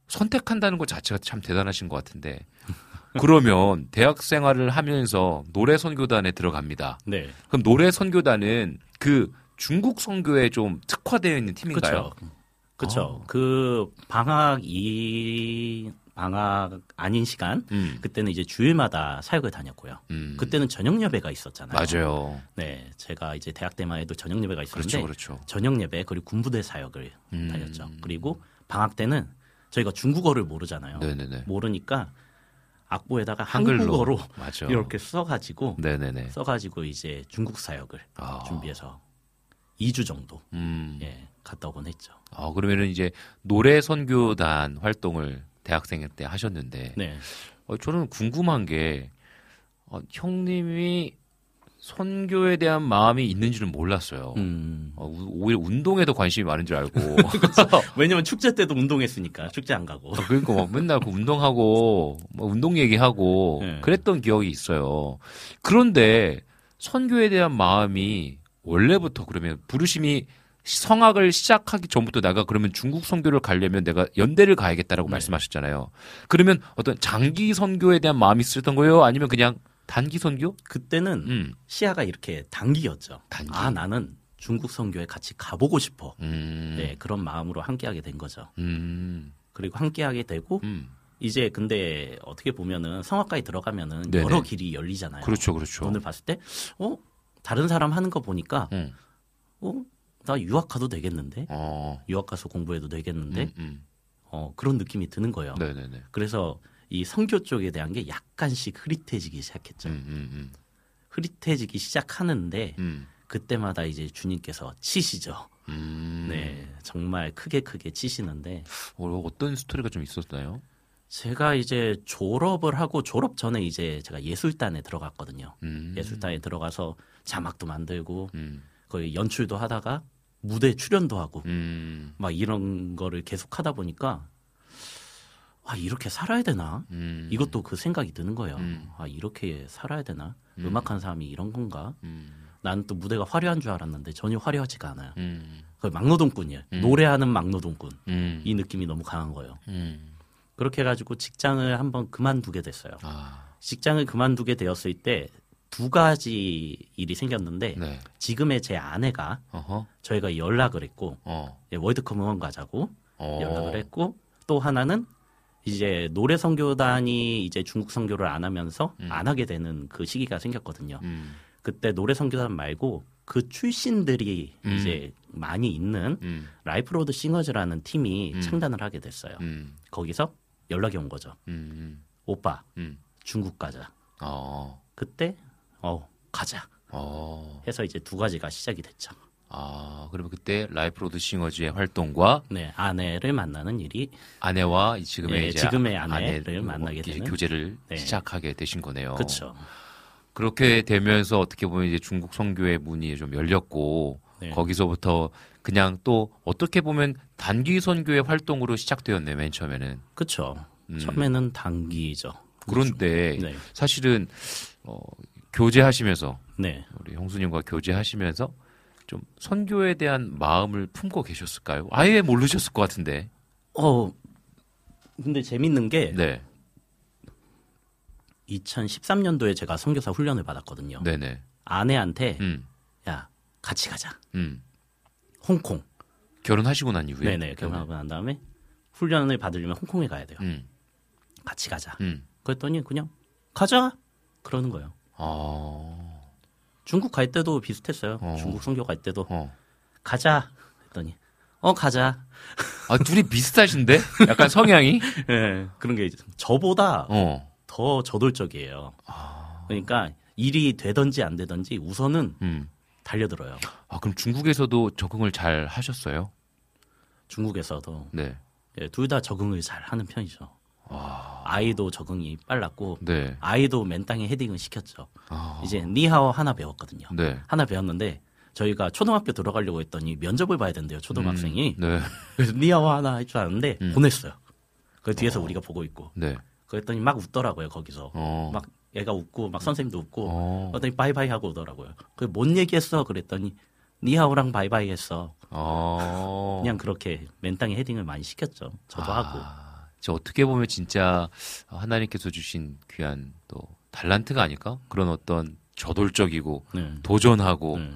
S2: 선택한다는 것 자체가 참 대단하신 것 같은데 그러면 대학 생활을 하면서 노래 선교단에 들어갑니다.
S7: 네.
S2: 그럼 노래 선교단은 그 중국 선교에 좀 특화되어 있는 팀인가요?
S7: 그렇죠. 그렇죠.
S2: 어.
S7: 그 방학 이 방학 아닌 시간
S2: 음.
S7: 그때는 이제 주일마다 사역을 다녔고요.
S2: 음.
S7: 그때는 저녁 예배가 있었잖아요.
S2: 맞아요.
S7: 네, 제가 이제 대학 때만 해도 저녁 예배가 있었는데
S2: 그렇죠, 그렇죠.
S7: 저녁 예배 그리고 군부대 사역을
S2: 음.
S7: 다녔죠. 그리고 방학 때는 저희가 중국어를 모르잖아요.
S2: 네네네.
S7: 모르니까 악보에다가
S2: 한글로.
S7: 한국어로
S2: 맞아.
S7: 이렇게 써가지고
S2: 네네네.
S7: 써가지고 이제 중국 사역을
S2: 아.
S7: 준비해서 2주 정도
S2: 음.
S7: 예 갔다 오곤 했죠.
S2: 아, 그러면은 이제 노래 선교단 활동을 대학생 때 하셨는데
S7: 네,
S2: 어, 저는 궁금한 게 어, 형님이 선교에 대한 마음이 있는 줄은 몰랐어요.
S7: 음.
S2: 어, 우- 오히려 운동에도 관심이 많은 줄 알고.
S7: 왜냐면 축제 때도 운동했으니까 축제 안 가고.
S2: 그러니까 막 맨날 그 운동하고 뭐 운동 얘기하고
S7: 네.
S2: 그랬던 기억이 있어요. 그런데 선교에 대한 마음이 원래부터 그러면 부르심이 성악을 시작하기 전부터 내가 그러면 중국 선교를 가려면 내가 연대를 가야겠다라고
S7: 네.
S2: 말씀하셨잖아요. 그러면 어떤 장기 선교에 대한 마음이 있었던 거예요? 아니면 그냥 단기 선교?
S7: 그때는
S2: 음.
S7: 시야가 이렇게 단기였죠.
S2: 단기.
S7: 아 나는 중국 선교에 같이 가보고 싶어.
S2: 음.
S7: 네 그런 마음으로 함께하게 된 거죠.
S2: 음.
S7: 그리고 함께하게 되고
S2: 음.
S7: 이제 근데 어떻게 보면은 성악가에 들어가면은
S2: 네네.
S7: 여러 길이 열리잖아요.
S2: 그렇죠, 그렇죠.
S7: 오늘 봤을 때, 어 다른 사람 하는 거 보니까,
S2: 음.
S7: 어 나 유학 가도 되겠는데,
S2: 어.
S7: 유학 가서 공부해도 되겠는데,
S2: 음, 음.
S7: 어 그런 느낌이 드는 거예요.
S2: 네네네.
S7: 그래서 이 성교 쪽에 대한 게 약간씩 흐릿해지기 시작했죠.
S2: 음, 음, 음.
S7: 흐릿해지기 시작하는데
S2: 음.
S7: 그때마다 이제 주님께서 치시죠.
S2: 음.
S7: 네, 정말 크게 크게 치시는데
S2: 어, 어떤 스토리가 좀 있었나요?
S7: 제가 이제 졸업을 하고 졸업 전에 이제 제가 예술단에 들어갔거든요.
S2: 음.
S7: 예술단에 들어가서 자막도 만들고
S2: 음.
S7: 거의 연출도 하다가 무대 출연도 하고
S2: 음.
S7: 막 이런 거를 계속 하다 보니까 아 이렇게 살아야 되나?
S2: 음.
S7: 이것도 그 생각이 드는 거예요.
S2: 음.
S7: 아 이렇게 살아야 되나?
S2: 음.
S7: 음. 악한 사람이 이런 건가?
S2: 음.
S7: 나는 또 무대가 화려한 줄 알았는데 전혀 화려하지가 않아요.
S2: 음.
S7: 거의 막노동꾼이에요.
S2: 음.
S7: 노래하는 막노동꾼.
S2: 음.
S7: 이 느낌이 너무 강한 거예요.
S2: 음.
S7: 그렇게 해가지고 직장을 한번 그만두게 됐어요.
S2: 아.
S7: 직장을 그만두게 되었을 때 두 가지 일이 생겼는데
S2: 네.
S7: 지금의 제 아내가
S2: 어허.
S7: 저희가 연락을 했고
S2: 어.
S7: 예, 월드컵 응원 가자고
S2: 어.
S7: 연락을 했고 또 하나는 이제 노래 선교단이 이제 중국 선교를 안 하면서
S2: 음.
S7: 안 하게 되는 그 시기가 생겼거든요.
S2: 음.
S7: 그때 노래 선교단 말고 그 출신들이
S2: 음.
S7: 이제 많이 있는
S2: 음.
S7: Liferoad Singers라는 팀이
S2: 음.
S7: 창단을 하게 됐어요.
S2: 음.
S7: 거기서 연락이 온 거죠.
S2: 음.
S7: 오빠
S2: 음.
S7: 중국 가자.
S2: 어.
S7: 그때 어 가자
S2: 어.
S7: 해서 이제 두 가지가 시작이 됐죠.
S2: 아, 그러면 그때 Liferoad Singers의 활동과
S7: 네 아내를 만나는 일이
S2: 아내와 이 지금의
S7: 네, 지금의
S2: 아-
S7: 아내를 만나게 되는.
S2: 교제를
S7: 네.
S2: 시작하게 되신 거네요.
S7: 그렇죠.
S2: 그렇게 되면서 어떻게 보면 이제 중국 선교의 문이 좀 열렸고
S7: 네.
S2: 거기서부터 그냥 또 어떻게 보면 단기 선교의 활동으로 시작되었네 맨 처음에는.
S7: 그렇죠.
S2: 음.
S7: 처음에는 단기죠.
S2: 그런데
S7: 네.
S2: 사실은 어, 교제하시면서
S7: 네.
S2: 우리 형수님과 교제하시면서 좀 선교에 대한 마음을 품고 계셨을까요? 아예 모르셨을 것 같은데.
S7: 어 근데 재밌는 게
S2: 네,
S7: 2013년도에 제가 선교사 훈련을 받았거든요.
S2: 네네.
S7: 아내한테
S2: 음,
S7: 야 같이 가자.
S2: 음.
S7: 홍콩.
S2: 결혼하시고 난 이후에.
S7: 네네 결혼하고 난 다음에 훈련을 받으려면 홍콩에 가야 돼요.
S2: 음,
S7: 같이 가자.
S2: 음.
S7: 그랬더니 그냥 가자 그러는 거예요.
S2: 아,
S7: 중국 갈 때도 비슷했어요.
S2: 어.
S7: 중국 선교 갈 때도
S2: 어.
S7: 가자 했더니 어 가자.
S2: 아 둘이 비슷하신데? 약간 성향이?
S7: 예 그런 게 저보다
S2: 어.
S7: 더 저돌적이에요.
S2: 아.
S7: 그러니까 일이 되든지 안 되든지 우선은
S2: 음.
S7: 달려들어요.
S2: 아 그럼 중국에서도 적응을 잘 하셨어요?
S7: 중국에서도
S2: 네.
S7: 예, 둘다 적응을 잘 하는 편이죠. 아이도 적응이 빨랐고
S2: 네.
S7: 아이도 맨땅에 헤딩을 시켰죠.
S2: 아.
S7: 이제 니하오 하나 배웠거든요.
S2: 네.
S7: 하나 배웠는데 저희가 초등학교 들어가려고 했더니 면접을 봐야 된대요. 초등학생이.
S2: 음, 네.
S7: 그래서 니하오 하나 할 줄 아는데
S2: 음.
S7: 보냈어요. 그 뒤에서 우리가 보고 있고.
S2: 네.
S7: 그랬더니 막 웃더라고요 거기서.
S2: 어.
S7: 막 애가 웃고 막 선생님도 웃고.
S2: 어.
S7: 그랬더니 바이바이 하고 오더라고요. 그 뭔 얘기했어? 그랬더니 니하오랑 바이바이 했어.
S2: 어.
S7: 그냥 그렇게 맨땅에 헤딩을 많이 시켰죠. 저도 하고.
S2: 어떻게 보면 진짜 하나님께서 주신 귀한 또 달란트가 아닐까? 그런 어떤 저돌적이고
S7: 네.
S2: 도전하고
S7: 네.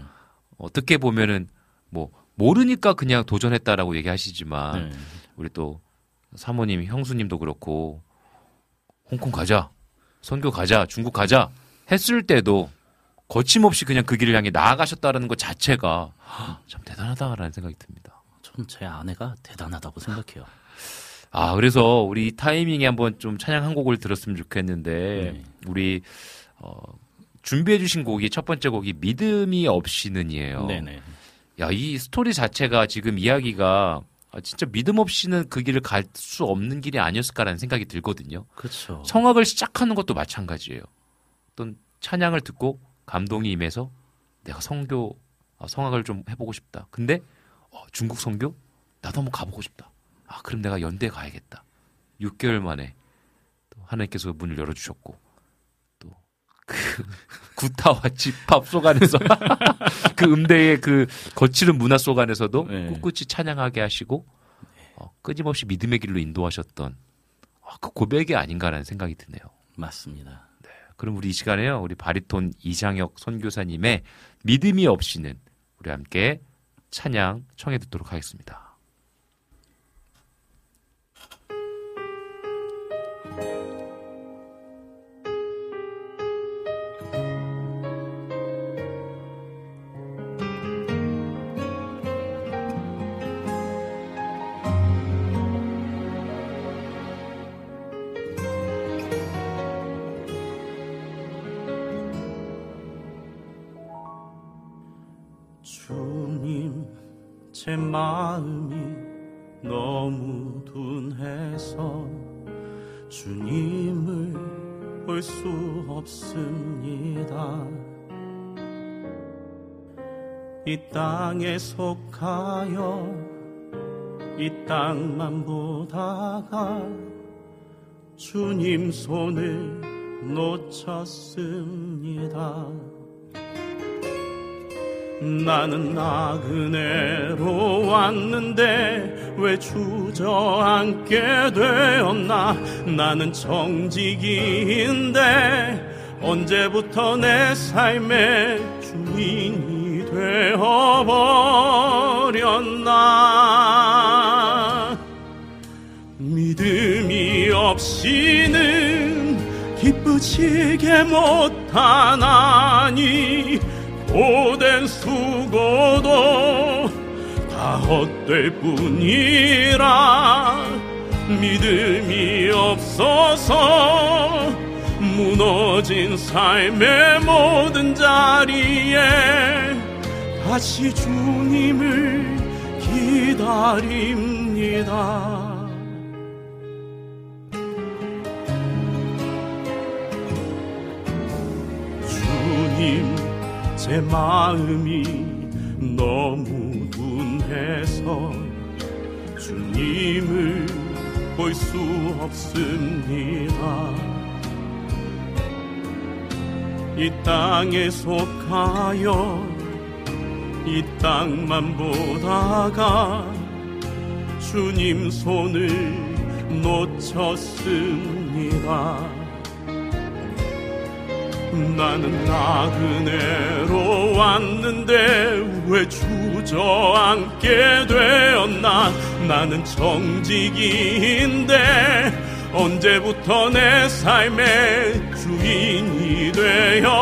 S2: 어떻게 보면은 뭐 모르니까 그냥 도전했다라고 얘기하시지만
S7: 네.
S2: 우리 또 사모님, 형수님도 그렇고 홍콩 가자, 선교 가자, 중국 가자 했을 때도 거침없이 그냥 그 길을 향해 나아가셨다는 것 자체가 참 대단하다라는 생각이 듭니다.
S8: 전 제 아내가 대단하다고 생각해요.
S2: 아, 그래서 우리 타이밍에 한번 좀 찬양 한 곡을 들었으면 좋겠는데,
S8: 네.
S2: 우리, 어, 준비해주신 곡이 첫 번째 곡이 믿음이 없이는이에요.
S8: 네네.
S2: 야, 이 스토리 자체가 지금 이야기가 아, 진짜 믿음 없이는 그 길을 갈 수 없는 길이 아니었을까라는 생각이 들거든요.
S8: 그렇죠.
S2: 성악을 시작하는 것도 마찬가지예요. 어떤 찬양을 듣고 감동이 임해서 내가 성교, 아, 성악을 좀 해보고 싶다. 근데 어, 중국 성교? 나도 한번 가보고 싶다. 아, 그럼 내가 연대 가야겠다. 6개월 만에 또 하나님께서 문을 열어주셨고 또 그 구타와 집합 속 안에서 그 음대의 그 거칠은 문화 속 안에서도
S8: 네.
S2: 꿋꿋이 찬양하게 하시고 어, 끊임없이 믿음의 길로 인도하셨던 아, 그 고백이 아닌가라는 생각이 드네요.
S8: 맞습니다.
S2: 그럼 우리 이 시간에요. 우리 바리톤 이장혁 선교사님의 믿음이 없이는 우리 함께 찬양 청해 듣도록 하겠습니다.
S8: 제 마음이 너무 둔해서 주님을 볼 수 없습니다. 이 땅에 속하여 이 땅만 보다가 주님 손을 놓쳤습니다. 나는 나그네로 왔는데 왜 주저앉게 되었나? 나는 정직인데 언제부터 내 삶의 주인이 되어버렸나? 믿음이 없이는 기쁘시게 못하나니 고된 수고도 다 헛될 뿐이라 믿음이 없어서 무너진 삶의 모든 자리에 다시 주님을 기다립니다. 주님 제 마음이 너무 둔해서 주님을 볼 수 없습니다. 이 땅에 속하여 이 땅만 보다가 주님 손을 놓쳤습니다. 나는 나그네로 왔는데 왜 주저앉게 되었나? 나는 정직인데 언제부터 내 삶의 주인이 되어버렸나?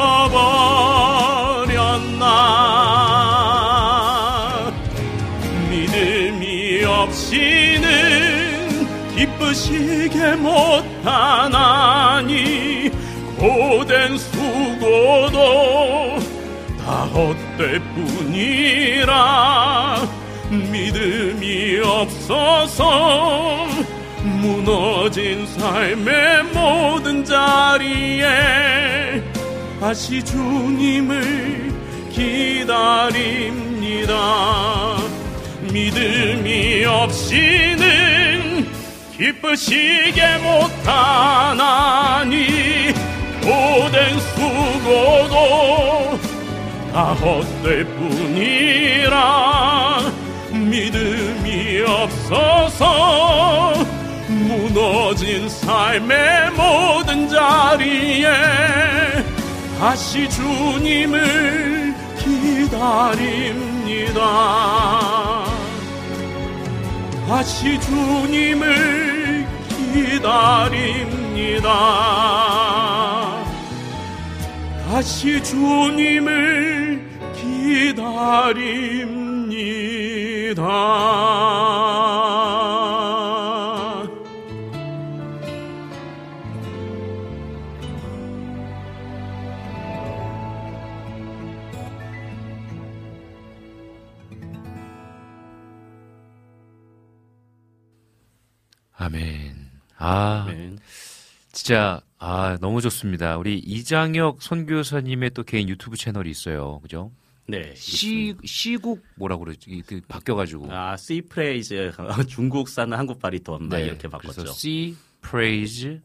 S8: 믿음이 없이는 기쁘시게 못하나니 고된 수고도 다 헛될 뿐이라 믿음이 없어서 무너진 삶의 모든 자리에 다시 주님을 기다립니다. 믿음이 없이는 기쁘시게 못하나니 고된 수고도 다 헛될 뿐이라 믿음이 없어서 무너진 삶의 모든 자리에 다시 주님을 기다립니다. 다시 주님을 기다립니다. 다시 주님을 기다립니다.
S2: 아멘. 아,
S7: 네.
S2: 진짜 아 너무 좋습니다. 우리 이장혁 선교사님의 또 개인 유튜브 채널이 있어요. 그죠?
S7: 네.
S2: C C국 뭐라고 그러지? 그 바뀌어가지고
S7: 아, C Praise 중국산 한국 바리톤 막 이렇게 바꿨죠.
S2: 네, C Praise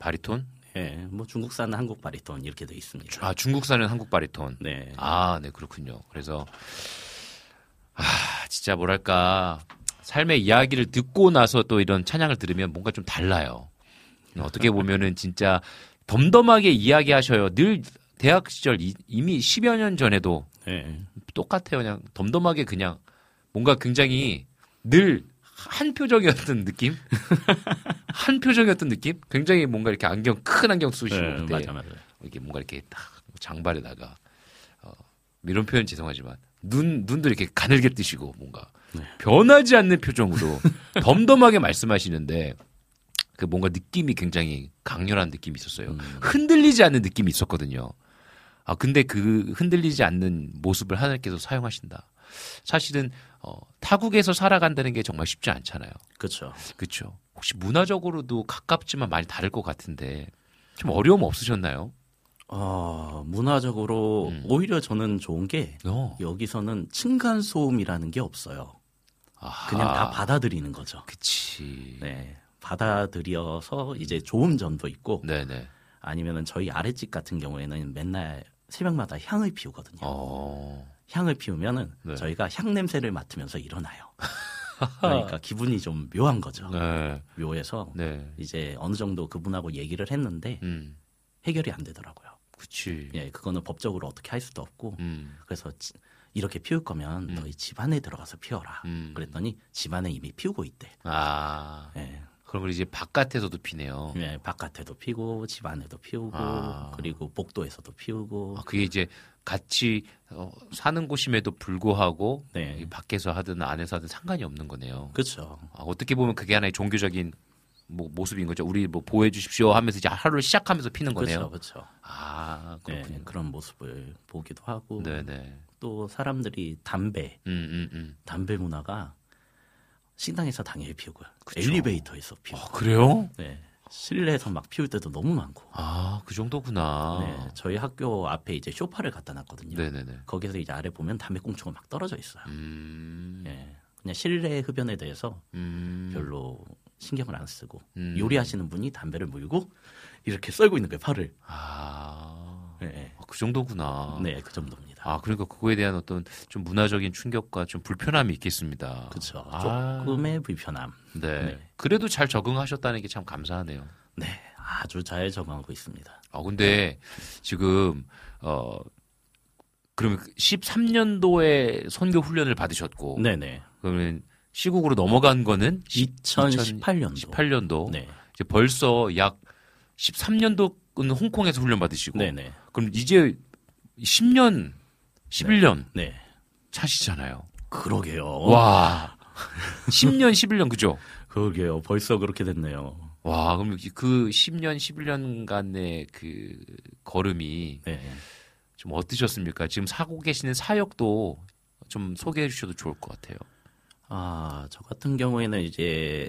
S2: 바리톤.
S7: 예, 뭐 중국산 한국 바리톤 이렇게 돼 있습니다.
S2: 아 중국산은 한국 바리톤.
S7: 네.
S2: 아, 네 그렇군요. 그래서 아 진짜 뭐랄까 삶의 이야기를 듣고 나서 또 이런 찬양을 들으면 뭔가 좀 달라요. 어떻게 보면은 진짜 덤덤하게 이야기하셔요. 늘 대학 시절 이- 이미 10여 년 전에도
S7: 예.
S2: 똑같아요. 그냥 덤덤하게 그냥 뭔가 굉장히 늘 한 표정이었던 느낌? 한 표정이었던 느낌? 굉장히 뭔가 이렇게 안경 큰 안경 쓰시고
S7: 네,
S2: 그때
S7: 맞아 맞아.
S2: 이게 뭔가 이렇게 딱 장발에다가 어, 이런 표현 죄송하지만 눈 눈도 이렇게 가늘게 뜨시고 뭔가
S7: 네.
S2: 변하지 않는 표정으로 덤덤하게 말씀하시는데 그 뭔가 느낌이 굉장히 강렬한 느낌이 있었어요.
S7: 음.
S2: 흔들리지 않는 느낌이 있었거든요. 아 근데 그 흔들리지 않는 모습을 하나님께서 사용하신다. 사실은 어, 타국에서 살아간다는 게 정말 쉽지 않잖아요.
S7: 그렇죠.
S2: 그렇죠. 혹시 문화적으로도 가깝지만 많이 다를 것 같은데 좀 어려움 없으셨나요?
S7: 어, 문화적으로
S2: 음.
S7: 오히려 저는 좋은 게
S2: 어.
S7: 여기서는 층간 소음이라는 게 없어요.
S2: 아하.
S7: 그냥 다 받아들이는 거죠.
S2: 그치.
S7: 네. 받아들여서 이제 좋은 점도 있고
S2: 네네.
S7: 아니면은 저희 아랫집 같은 경우에는 맨날 새벽마다 향을 피우거든요.
S2: 어.
S7: 향을 피우면은
S2: 네.
S7: 저희가 향 냄새를 맡으면서 일어나요. 그러니까 기분이 좀 묘한 거죠.
S2: 네.
S7: 묘해서
S2: 네.
S7: 이제 어느 정도 그분하고 얘기를 했는데
S2: 음.
S7: 해결이 안 되더라고요.
S2: 그치.
S7: 예, 그거는 법적으로 어떻게 할 수도 없고
S2: 음.
S7: 그래서 지- 이렇게 피울 거면
S2: 음.
S7: 너희 집안에 들어가서 피워라.
S2: 음.
S7: 그랬더니 집안에 이미 피우고 있대.
S2: 아.
S7: 예,
S2: 그런 걸 이제 바깥에서도 피네요.
S7: 예, 바깥에도 피우고 집 안에도 피우고
S2: 아.
S7: 그리고 복도에서도 피우고
S2: 아, 그게 이제 같이 어, 사는 곳임에도 불구하고
S7: 네.
S2: 이 밖에서 하든 안에서 하든 상관이 없는 거네요.
S7: 그렇죠.
S2: 아, 어떻게 보면 그게 하나의 종교적인 뭐 모습인 거죠. 우리 뭐 보호해 주십시오 하면서 이제 하루를 시작하면서 피는 거네요.
S7: 그렇죠. 그렇죠.
S2: 아,
S7: 네,
S2: 그렇군요.
S7: 그런 모습을 보기도 하고
S2: 네네.
S7: 또 사람들이 담배
S2: 음, 음, 음.
S7: 담배 문화가 식당에서 당연히 피우고요.
S2: 그쵸.
S7: 엘리베이터에서 피우고.
S2: 아, 그래요?
S7: 네. 실내에서 막 피울 때도 너무 많고.
S2: 아, 그 정도구나.
S7: 네. 저희 학교 앞에 이제 쇼파를 갖다 놨거든요.
S2: 네네네.
S7: 거기서 이제 아래 보면 담배 꽁초가 막 떨어져 있어요.
S2: 음.
S7: 예. 그냥 실내 흡연에 대해서
S2: 음.
S7: 별로 신경을 안 쓰고
S2: 음.
S7: 요리하시는 분이 담배를 물고 이렇게 썰고 있는 거예요, 팔을.
S2: 아.
S7: 네.
S2: 아, 그 정도구나.
S7: 네, 그 정도입니다.
S2: 아, 그러니까 그거에 대한 어떤 좀 문화적인 충격과 좀 불편함이 있겠습니다.
S7: 그렇죠.
S2: 아.
S7: 조금의 불편함.
S2: 네.
S7: 네.
S2: 그래도 잘 적응하셨다는 게 참 감사하네요.
S7: 네, 아주 잘 적응하고 있습니다.
S2: 아, 근데 지금, 어, 그러면 13년도에 선교 훈련을 받으셨고,
S7: 네네.
S2: 그러면 시국으로 넘어간 거는
S7: 2018년도.
S2: 18년도.
S7: 네,
S2: 이제 벌써 약 13년도는 홍콩에서 훈련 받으시고,
S7: 네네.
S2: 그럼 이제 10년, 11년
S7: 네.
S2: 차시잖아요.
S7: 그러게요.
S2: 와. 10년, 11년, 그죠?
S7: 그러게요. 벌써 그렇게 됐네요.
S2: 와, 그럼 그 10년, 11년간의 그 걸음이
S7: 네.
S2: 좀 어떠셨습니까? 지금 사고 계시는 사역도 좀 소개해 주셔도 좋을 것 같아요.
S7: 아, 저 같은 경우에는 이제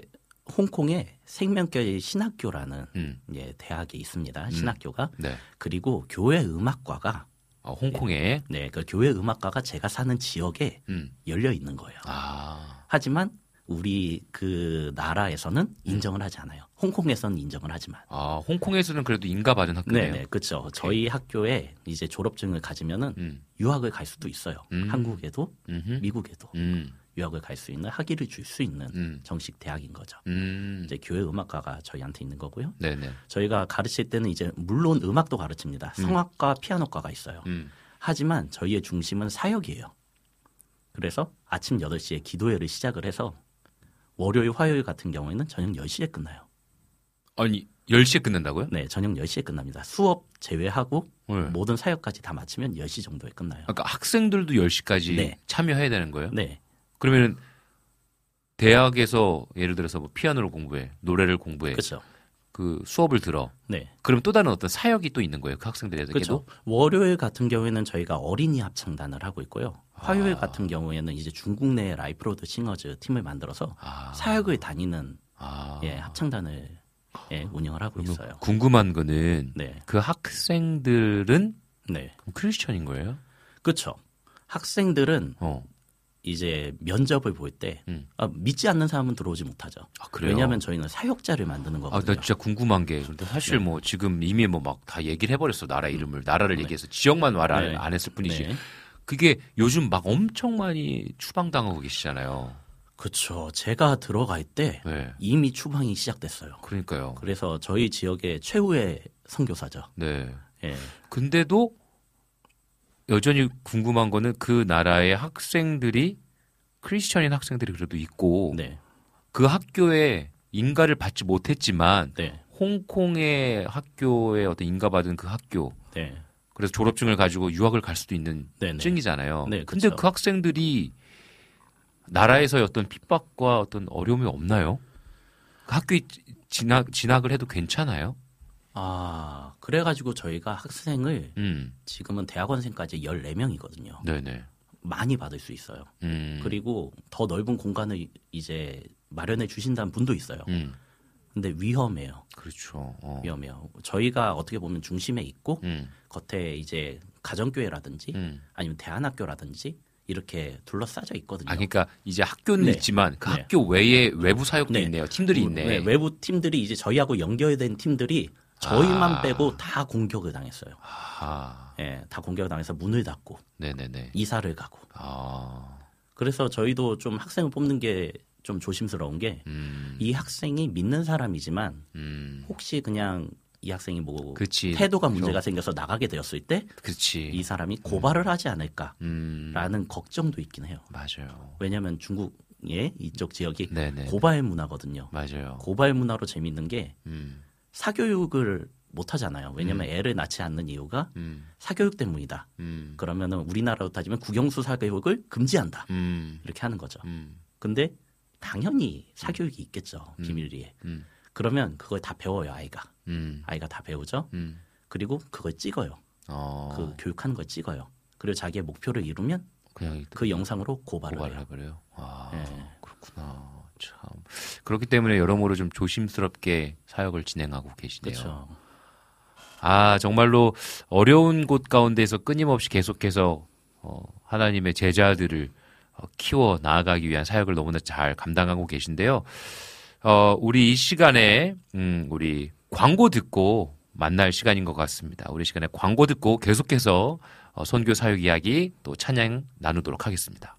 S7: 홍콩에 생명교회 신학교라는
S2: 음,
S7: 예, 대학이 있습니다. 신학교가.
S2: 네.
S7: 그리고 교회 음악과가
S2: 어, 홍콩에,
S7: 네, 그 교회 음악과가 제가 사는 지역에
S2: 음,
S7: 열려 있는 거예요.
S2: 아,
S7: 하지만 우리 그 나라에서는 인정을 하지 않아요. 홍콩에서는 인정을 하지만.
S2: 아, 홍콩에서는 그래도 인가받은 학교네요.
S7: 네, 네, 그렇죠. 저희 학교에 이제 졸업증을 가지면은
S2: 음,
S7: 유학을 갈 수도 있어요.
S2: 음.
S7: 한국에도
S2: 음흠.
S7: 미국에도
S2: 음,
S7: 유학을 갈 수 있는 학위를 줄 수 있는
S2: 음,
S7: 정식 대학인 거죠.
S2: 음,
S7: 이제 교회 음악과가 저희한테 있는 거고요.
S2: 네네.
S7: 저희가 가르칠 때는 이제 물론 음악도 가르칩니다. 성악과 피아노과가 있어요.
S2: 음,
S7: 하지만 저희의 중심은 사역이에요. 그래서 아침 8시에 기도회를 시작을 해서 월요일, 화요일 같은 경우에는 저녁 10시에 끝나요.
S2: 아니, 10시에 끝난다고요?
S7: 네, 저녁 10시에 끝납니다. 수업 제외하고
S2: 네.
S7: 모든 사역까지 다 마치면 10시 정도에 끝나요.
S2: 그러니까 학생들도 10시까지
S7: 네.
S2: 참여해야 되는 거예요?
S7: 네.
S2: 그러면 대학에서 예를 들어서 뭐 피아노를 공부해, 노래를 공부해,
S7: 그렇죠.
S2: 그 수업을 들어.
S7: 네.
S2: 그럼 또 다른 어떤 사역이 또 있는 거예요, 그 학생들에게도?
S7: 그렇죠. 월요일 같은 경우에는 저희가 어린이 합창단을 하고 있고요. 화요일 같은 경우에는 이제 중국 내 Liferoad Singers 팀을 만들어서
S2: 아.
S7: 사역을 다니는
S2: 아.
S7: 예, 합창단을 예, 운영을 하고 있어요.
S2: 궁금한 거는
S7: 네.
S2: 그 학생들은
S7: 네.
S2: 크리스천인 거예요?
S7: 그렇죠. 학생들은
S2: 어.
S7: 이제 면접을 볼때
S2: 음.
S7: 아, 믿지 않는 사람은 들어오지 못하죠.
S2: 아?
S7: 왜냐하면 저희는 사역자를 만드는
S2: 아,
S7: 거거든요.
S2: 나 진짜 궁금한 게, 근데 사실
S7: 네.
S2: 뭐 지금 이미 뭐 막 다 얘기를 해버렸어, 나라 이름을. 나라를 얘기해서 지역만 말을
S7: 네.
S2: 안 했을 뿐이지.
S7: 네.
S2: 그게 요즘 막 엄청 많이 추방당하고 계시잖아요.
S7: 그렇죠. 제가 들어갈 때
S2: 네.
S7: 이미 추방이 시작됐어요.
S2: 그러니까요.
S7: 그래서 저희 지역의 최후의 선교사죠.
S2: 네.
S7: 예.
S2: 근데도 여전히 궁금한 거는 그 나라의 학생들이 크리스천인 학생들이 그래도 있고
S7: 네.
S2: 그 학교에 인가를 받지 못했지만
S7: 네.
S2: 홍콩의 학교에 어떤 인가받은 그 학교
S7: 네.
S2: 그래서 졸업증을 가지고 유학을 갈 수도 있는
S7: 네네.
S2: 증이잖아요.
S7: 네,
S2: 근데
S7: 그쵸.
S2: 그 학생들이 나라에서의 어떤 핍박과 어떤 어려움이 없나요? 그 학교에 진학 진학을 해도 괜찮아요?
S7: 아, 그래가지고 저희가 학생을
S2: 음,
S7: 지금은 대학원생까지 14명이거든요.
S2: 네네.
S7: 많이 받을 수 있어요.
S2: 음,
S7: 그리고 더 넓은 공간을 이제 마련해 주신다는 분도 있어요.
S2: 음,
S7: 근데 위험해요.
S2: 그렇죠. 어.
S7: 위험해요. 저희가 어떻게 보면 중심에 있고
S2: 음,
S7: 겉에 이제 가정교회라든지
S2: 음.
S7: 아니면 대안학교라든지 이렇게 둘러싸져 있거든요.
S2: 아, 그러니까 이제 학교는
S7: 네.
S2: 있지만 그
S7: 네.
S2: 학교 외에 외부 사역도
S7: 네.
S2: 있네요. 팀들이 있네.
S7: 네, 외부 팀들이 이제 저희하고 연결된 팀들이 저희만
S2: 아.
S7: 빼고 다 공격을 당했어요.
S2: 아,
S7: 예, 다 공격을 당해서 문을 닫고
S2: 네네네.
S7: 이사를 가고.
S2: 아,
S7: 그래서 저희도 좀 학생을 뽑는 게 좀 조심스러운 게이
S2: 음,
S7: 학생이 믿는 사람이지만
S2: 음,
S7: 혹시 그냥 이 학생이 뭐
S2: 그치.
S7: 태도가
S2: 좀-
S7: 문제가 생겨서 나가게 되었을 때이
S2: 그렇지.
S7: 사람이 고발을 하지 않을까라는
S2: 음,
S7: 걱정도 있긴 해요.
S2: 맞아요.
S7: 왜냐하면 중국의 이쪽 지역이
S2: 네네.
S7: 고발 문화거든요.
S2: 맞아요.
S7: 고발 문화로 재밌는 게
S2: 음,
S7: 사교육을 못 하잖아요. 왜냐하면 애를 낳지 않는 이유가
S2: 음,
S7: 사교육 때문이다.
S2: 음,
S7: 그러면은 우리나라로 따지면 국영수 사교육을 금지한다.
S2: 음,
S7: 이렇게 하는 거죠.
S2: 음,
S7: 근데 당연히 사교육이 있겠죠. 비밀리에.
S2: 음,
S7: 그러면 그걸 다 배워요, 아이가.
S2: 음,
S7: 아이가 다 배우죠.
S2: 음.
S7: 그리고 그걸 찍어요.
S2: 어,
S7: 그 교육하는 걸 찍어요. 그리고 자기의 목표를 이루면
S2: 그
S7: 영상으로 고발을
S2: 고발을
S7: 해요.
S2: 해버려요. 아,
S7: 네.
S2: 그렇구나. 참. 그렇기 때문에 여러모로 좀 조심스럽게 사역을 진행하고 계시네요.
S7: 그렇죠.
S2: 아, 정말로 어려운 곳 가운데서 끊임없이 계속해서 어, 하나님의 제자들을 어, 키워 나아가기 위한 사역을 너무나 잘 감당하고 계신데요. 어, 우리 이 시간에 음, 우리 광고 듣고 만날 시간인 것 같습니다. 우리 시간에 광고 듣고 계속해서 어, 선교 사역 이야기 또 찬양 나누도록 하겠습니다.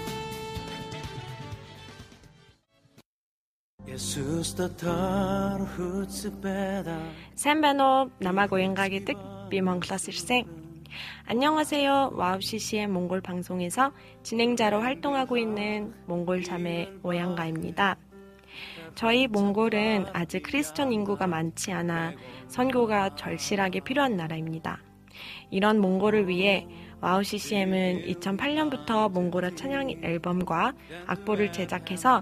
S9: 샌베노 남아고행각의 뜻 비몽클라스 생 안녕하세요. 와우CCM 몽골 방송에서 진행자로 활동하고 있는 몽골 자매 모양가입니다. 저희 몽골은 아직 크리스천 인구가 많지 않아 선교가 절실하게 필요한 나라입니다. 이런 몽골을 위해 WOW CCM은 2008년부터 몽골어 찬양 앨범과 악보를 제작해서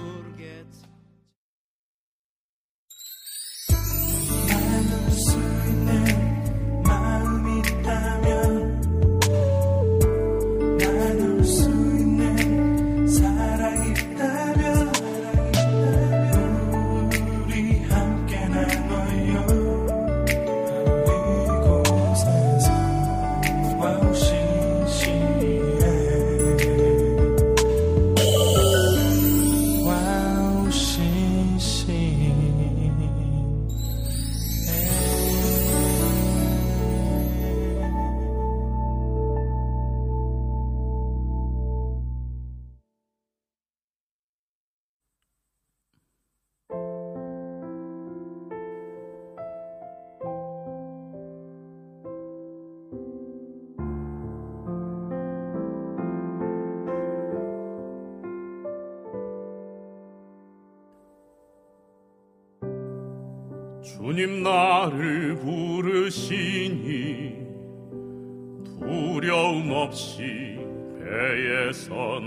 S8: 없이 배에서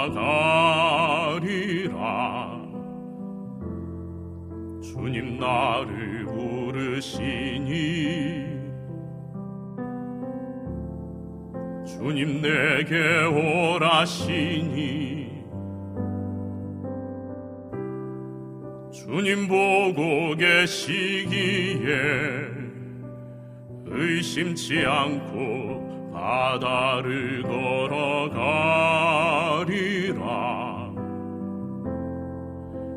S8: 나가리라. 주님 나를 부르시니 주님 내게 오라시니 주님 보고 계시기에 의심치 않고 바다를 걸어가리라.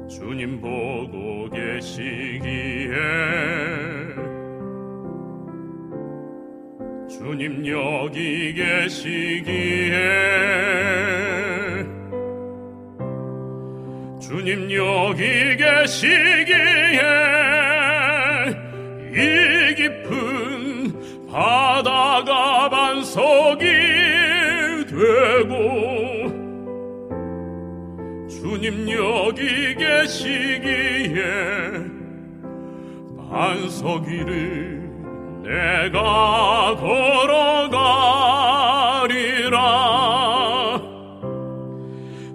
S8: 주님 보고 계시기에 주님 여기 계시기에 주님 여기 계시기에 이 깊은 바다가 되고 주님 여기 계시기에 반석 위를 내가 걸어가리라.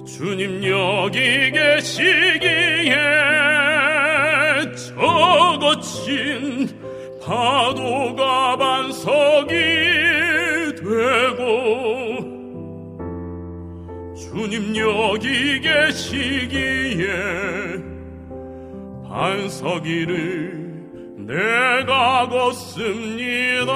S8: 주님 여기 계시기에 저 거친 파도가 반석이 주님 여기 계시기에 반석 위를 내가 걷습니다.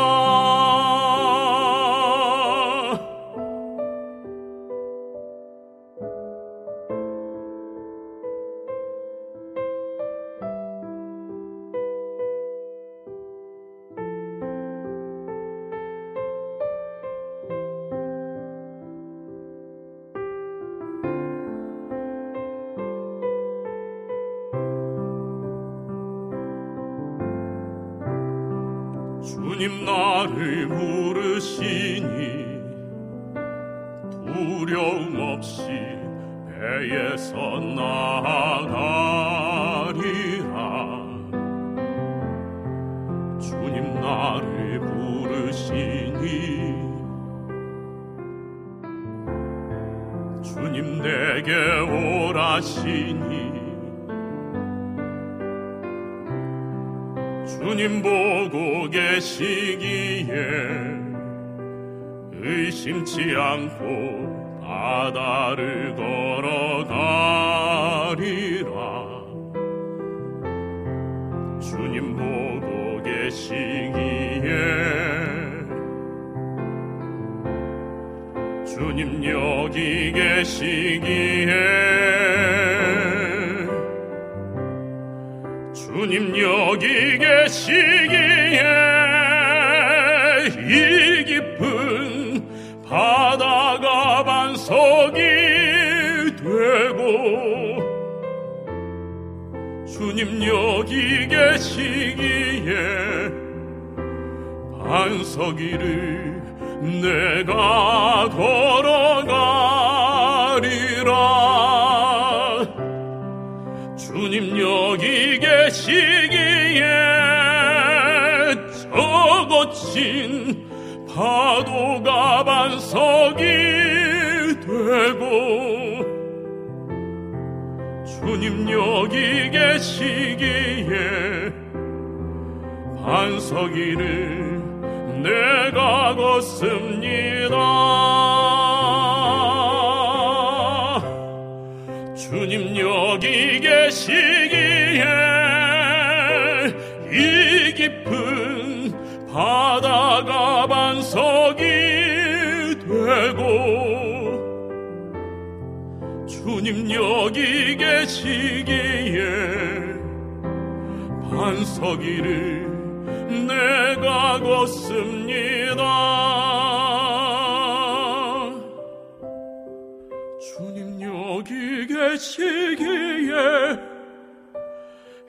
S8: 없이 배에서 나가리라. 주님 나를 부르시니 주님 내게 오라시니 주님 보고 계시기에 의심치 않고 바다를 걸어가리라. 주님 보고 계시기에 주님 여기 계시기에 주님 여기 계시기에 주님 여기 계시기에 반석이를 내가 걸어가리라. 주님 여기 계시기에 저 거친 파도가 반석이 되고 주님 여기 계시기에 반석이를 내가 걷습니다. 주님 여기 계시기에 이 깊은 바다가 여기 계시기에 반석이를 내가 걷습니다. 주님 여기 계시기에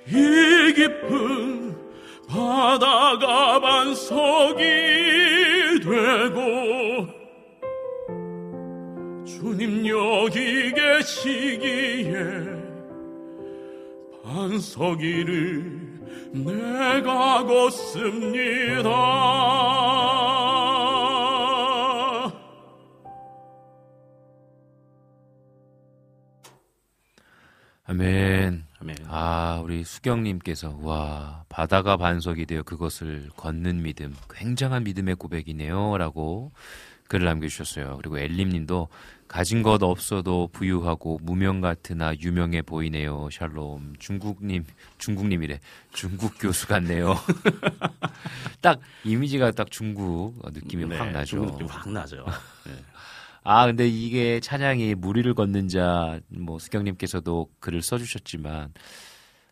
S8: 이 깊은 바다가 반석이 되고 주님 여기 계시기에 반석이를 내가 걷습니다.
S2: 아멘.
S7: 아멘.
S2: 아, 우리 수경님께서, 와, 바다가 반석이 되어 그것을 걷는 믿음, 굉장한 믿음의 고백이네요. 라고 글을 남겨주셨어요. 그리고 엘림님도, 가진 것 없어도 부유하고 무명 같으나 유명해 보이네요. 샬롬. 중국님, 중국님이래. 중국 교수 같네요. 딱, 이미지가 딱 중국 느낌이
S7: 네,
S2: 확 나죠.
S7: 중국 느낌 확 나죠. 네.
S2: 아, 근데 이게 찬양이 무리를 걷는 자, 뭐, 수경님께서도 글을 써주셨지만,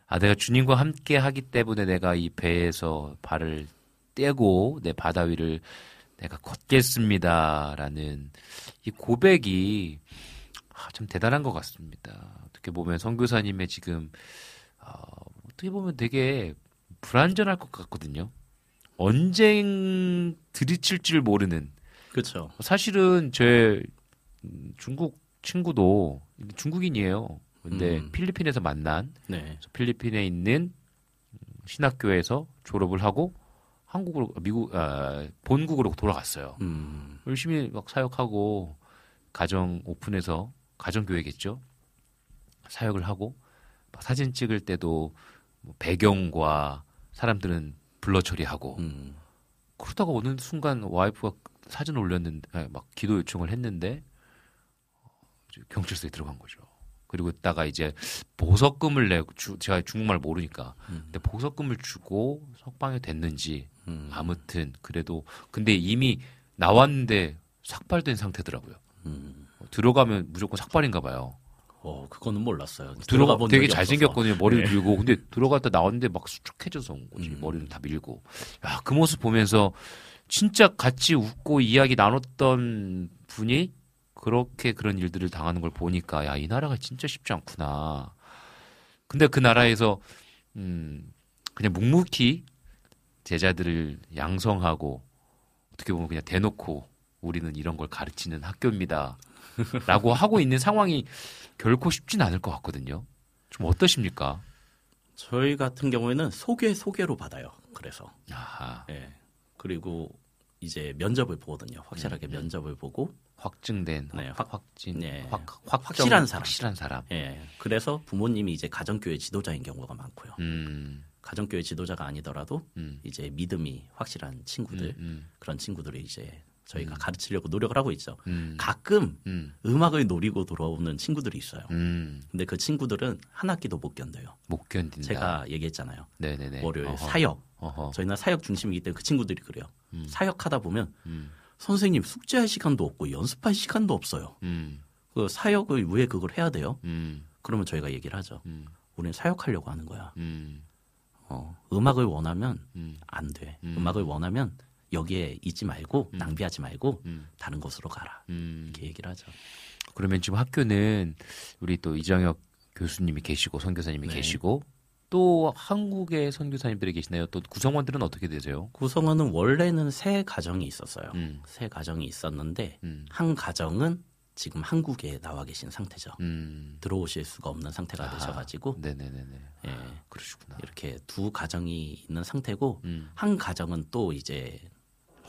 S2: 아, 내가 주님과 함께 하기 때문에 내가 이 배에서 발을 떼고 내 바다 위를 내가 걷겠습니다. 라는 이 고백이 아, 참 대단한 것 같습니다. 어떻게 보면 선교사님의 지금, 어, 어떻게 보면 되게 불안전할 것 같거든요. 언제 들이칠 줄 모르는
S7: 그렇죠.
S2: 사실은 제 음, 중국 친구도 중국인이에요. 근데
S7: 음.
S2: 필리핀에서 만난
S7: 네.
S2: 필리핀에 있는 신학교에서 졸업을 하고 한국으로 미국 아, 본국으로 돌아갔어요.
S7: 음.
S2: 열심히 막 사역하고 가정 오픈해서 가정 교회겠죠. 사역을 하고 막 사진 찍을 때도 뭐 배경과 사람들은 블러 처리하고
S7: 음.
S2: 그러다가 어느 순간 와이프가 사진 올렸는데 아니, 막 기도 요청을 했는데 경찰서에 들어간 거죠. 그리고 있다가 이제 보석금을 내고 주, 제가 중국말 모르니까
S7: 음.
S2: 근데 보석금을 주고 석방이 됐는지
S7: 음.
S2: 아무튼 그래도 근데 이미 나왔는데 삭발된 상태더라고요.
S7: 음.
S2: 들어가면 무조건 삭발인가 봐요.
S7: 어, 그거는 몰랐어요.
S2: 들어가
S7: 본
S2: 되게 잘생겼거든요. 머리를
S7: 네.
S2: 밀고 근데 들어갔다 나왔는데 막 수축해져서 온 거지.
S7: 음.
S2: 머리를 다 밀고. 야, 그 모습 보면서 진짜 같이 웃고 이야기 나눴던 분이 그렇게 그런 일들을 당하는 걸 보니까 야, 이 나라가 진짜 쉽지 않구나. 근데 그 나라에서 음, 그냥 묵묵히 제자들을 양성하고 어떻게 보면 그냥 대놓고 우리는 이런 걸 가르치는 학교입니다. 라고 하고 있는 상황이 결코 쉽진 않을 것 같거든요. 좀 어떠십니까?
S7: 저희 같은 경우에는 소개 소개로 받아요. 그래서
S2: 아하,
S7: 예. 그리고 이제 면접을 보거든요. 확실하게
S2: 음.
S7: 면접을 보고
S2: 확증된
S7: 네,
S2: 확,
S7: 확-
S2: 확진
S7: 네.
S2: 확, 확정,
S7: 확실한 사람.
S2: 확실한 사람.
S7: 예. 그래서 부모님이 이제 가정교회 지도자인 경우가 많고요.
S2: 음,
S7: 가정교회 지도자가 아니더라도
S2: 음,
S7: 이제 믿음이 확실한 친구들
S2: 음,
S7: 그런 친구들이 이제 저희가
S2: 음.
S7: 가르치려고 노력을 하고 있죠.
S2: 음,
S7: 가끔
S2: 음,
S7: 음악을 노리고 돌아오는 친구들이 있어요.
S2: 음,
S7: 근데 그 친구들은 한 학기도 못 견뎌요.
S2: 못 견딘다.
S7: 제가 얘기했잖아요.
S2: 네네네.
S7: 월요일
S2: 어허,
S7: 사역.
S2: 어허.
S7: 저희는 사역 중심이기 때문에 그 친구들이 그래요.
S2: 음,
S7: 사역하다 보면
S2: 음,
S7: 선생님 숙제할 시간도 없고 연습할 시간도 없어요.
S2: 음.
S7: 그 사역을 왜 그걸 해야 돼요?
S2: 음.
S7: 그러면 저희가 얘기를 하죠.
S2: 음.
S7: 우리는 사역하려고 하는 거야.
S2: 음.
S7: 어, 음악을 원하면
S2: 음.
S7: 안 돼.
S2: 음.
S7: 음. 악을 원하면 여기에 있지 말고
S2: 음.
S7: 낭비하지 말고
S2: 음.
S7: 다른 곳으로 가라.
S2: 음.
S7: 이렇게 얘기를 하죠.
S2: 그러면 지금 학교는 우리 또 이정혁 교수님이 계시고 선교사님이
S7: 네.
S2: 계시고 또 한국의 선교사님들이 계시나요? 또 구성원들은 어떻게 되세요?
S7: 구성원은 원래는 세 가정이 있었어요.
S2: 음.
S7: 세 가정이 있었는데
S2: 음.
S7: 한 가정은 지금 한국에 나와 계신 상태죠.
S2: 음.
S7: 들어오실 수가 없는 상태가
S2: 아,
S7: 되셔가지고
S2: 네네네네.
S7: 예,
S2: 아, 그러시구나.
S7: 이렇게 두 가정이 있는 상태고
S2: 음.
S7: 한 가정은 또 이제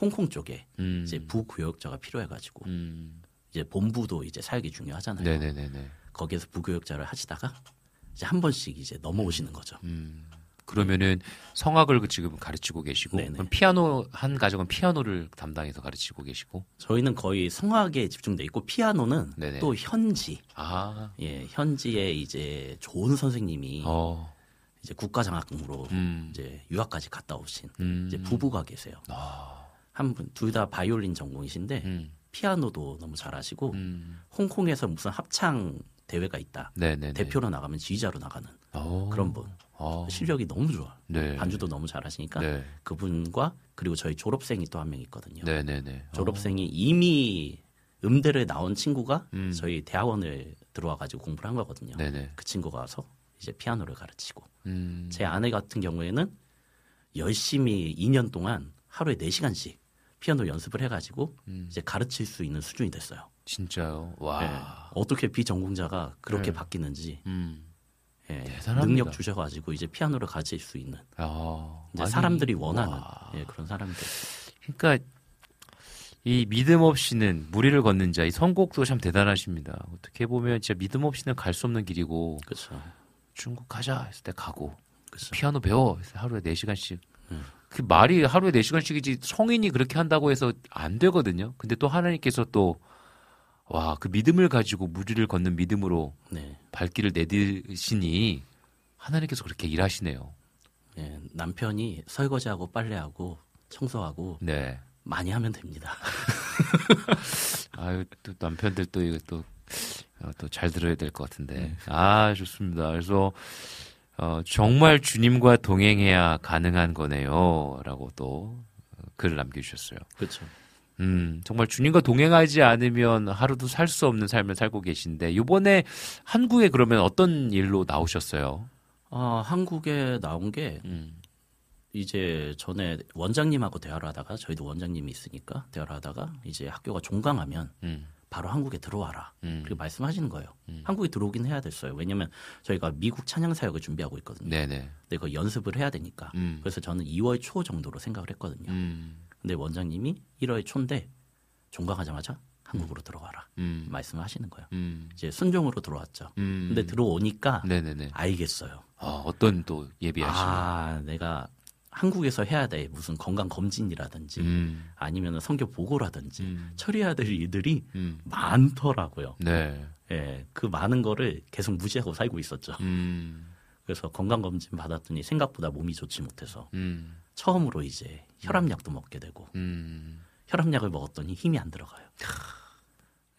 S7: 홍콩 쪽에
S2: 음.
S7: 이제 부교역자가 필요해가지고
S2: 음.
S7: 이제 본부도 이제 사역이 중요하잖아요.
S2: 네네네네.
S7: 거기에서 부교역자를 하시다가 이제 한 번씩 이제 넘어오시는 거죠.
S2: 음. 그러면은 성악을 그 지금 가르치고 계시고
S7: 네네.
S2: 그럼 피아노 한 가정은 피아노를 담당해서 가르치고 계시고
S7: 저희는 거의 성악에 집중돼 있고 피아노는
S2: 네네.
S7: 또 현지
S2: 아
S7: 예 현지에 이제 좋은 선생님이
S2: 어.
S7: 이제 국가장학금으로
S2: 음.
S7: 이제 유학까지 갔다 오신
S2: 음.
S7: 이제 부부가 계세요.
S2: 아.
S7: 한분둘 다 바이올린 전공이신데
S2: 음.
S7: 피아노도 너무 잘하시고
S2: 음.
S7: 홍콩에서 무슨 합창 대회가 있다.
S2: 네네네.
S7: 대표로 나가면 지휘자로 나가는
S2: 어.
S7: 그런 분.
S2: 어.
S7: 실력이 너무 좋아.
S2: 네.
S7: 반주도 너무 잘하시니까
S2: 네.
S7: 그분과 그리고 저희 졸업생이 또 한 명 있거든요.
S2: 네네네.
S7: 졸업생이 이미 음대를 나온 친구가
S2: 음.
S7: 저희 대학원을 들어와 가지고 공부를 한 거거든요.
S2: 네네.
S7: 그 친구가 와서 이제 피아노를 가르치고
S2: 음.
S7: 제 아내 같은 경우에는 열심히 2년 동안 하루에 4시간씩 피아노 연습을 해가지고
S2: 음.
S7: 이제 가르칠 수 있는 수준이 됐어요.
S2: 진짜요. 와.
S7: 예. 어떻게 비전공자가 그렇게
S2: 네.
S7: 바뀌는지
S2: 음.
S7: 예.
S2: 대단합니다.
S7: 능력 주셔가지고 이제 피아노를 가르칠 수 있는
S2: 아.
S7: 이제
S2: 아니,
S7: 사람들이 원하는
S2: 와.
S7: 예, 그런 사람들.
S2: 그러니까 이 믿음 없이는 무리를 걷는 자, 이 선곡도 참 대단하십니다. 어떻게 보면 진짜 믿음 없이는 갈 수 없는 길이고
S7: 그렇죠.
S2: 중국 가자 했을 때 가고
S7: 그렇죠.
S2: 피아노 배워 하루에 4 시간씩
S7: 음.
S2: 그 말이 하루에 4 시간씩이지 성인이 그렇게 한다고 해서 안 되거든요. 근데 또 하나님께서 또 와, 그 믿음을 가지고 무리를 걷는 믿음으로
S7: 네.
S2: 발길을 내디시니 하나님께서 그렇게 일하시네요.
S7: 예, 남편이 설거지하고 빨래하고 청소하고
S2: 네.
S7: 많이 하면 됩니다.
S2: 아유 또 남편들 또 이거 또 또 잘 들어야 될 것 같은데
S7: 네.
S2: 아 좋습니다. 그래서 어, 정말 주님과 동행해야 가능한 거네요 라고 또 글을 남겨주셨어요.
S7: 그렇죠.
S2: 음 정말 주님과 동행하지 않으면 하루도 살 수 없는 삶을 살고 계신데 이번에 한국에 그러면 어떤 일로 나오셨어요?
S7: 아, 한국에 나온 게
S2: 음,
S7: 이제 전에 원장님하고 대화를 하다가 저희도 원장님이 있으니까 대화를 하다가 이제 학교가 종강하면
S2: 음,
S7: 바로 한국에 들어와라.
S2: 음.
S7: 그리고 말씀하시는 거예요.
S2: 음.
S7: 한국에 들어오긴 해야 됐어요. 왜냐면 저희가 미국 찬양 사역을 준비하고 있거든요.
S2: 네네.
S7: 근데 그 연습을 해야 되니까.
S2: 음,
S7: 그래서 저는 2월 초 정도로 생각을 했거든요.
S2: 음,
S7: 근데 원장님이 1월 초인데 종강하자마자 한국으로 들어와라.
S2: 음,
S7: 말씀을 하시는 거예요.
S2: 음,
S7: 이제 순종으로 들어왔죠.
S2: 음.
S7: 근데 들어오니까
S2: 네네네.
S7: 알겠어요.
S2: 아, 어떤 또 예비하시는?
S7: 아, 내가 한국에서 해야 돼. 무슨 건강 검진이라든지
S2: 음,
S7: 아니면 성교 보고라든지
S2: 음,
S7: 처리해야 될 일들이
S2: 음.
S7: 많더라고요.
S2: 네.
S7: 예, 그 많은 거를 계속 무시하고 살고 있었죠.
S2: 음,
S7: 그래서 건강 검진 받았더니 생각보다 몸이 좋지 못해서
S2: 음,
S7: 처음으로 이제 혈압약도 먹게 되고
S2: 음,
S7: 혈압약을 먹었더니 힘이 안 들어가요.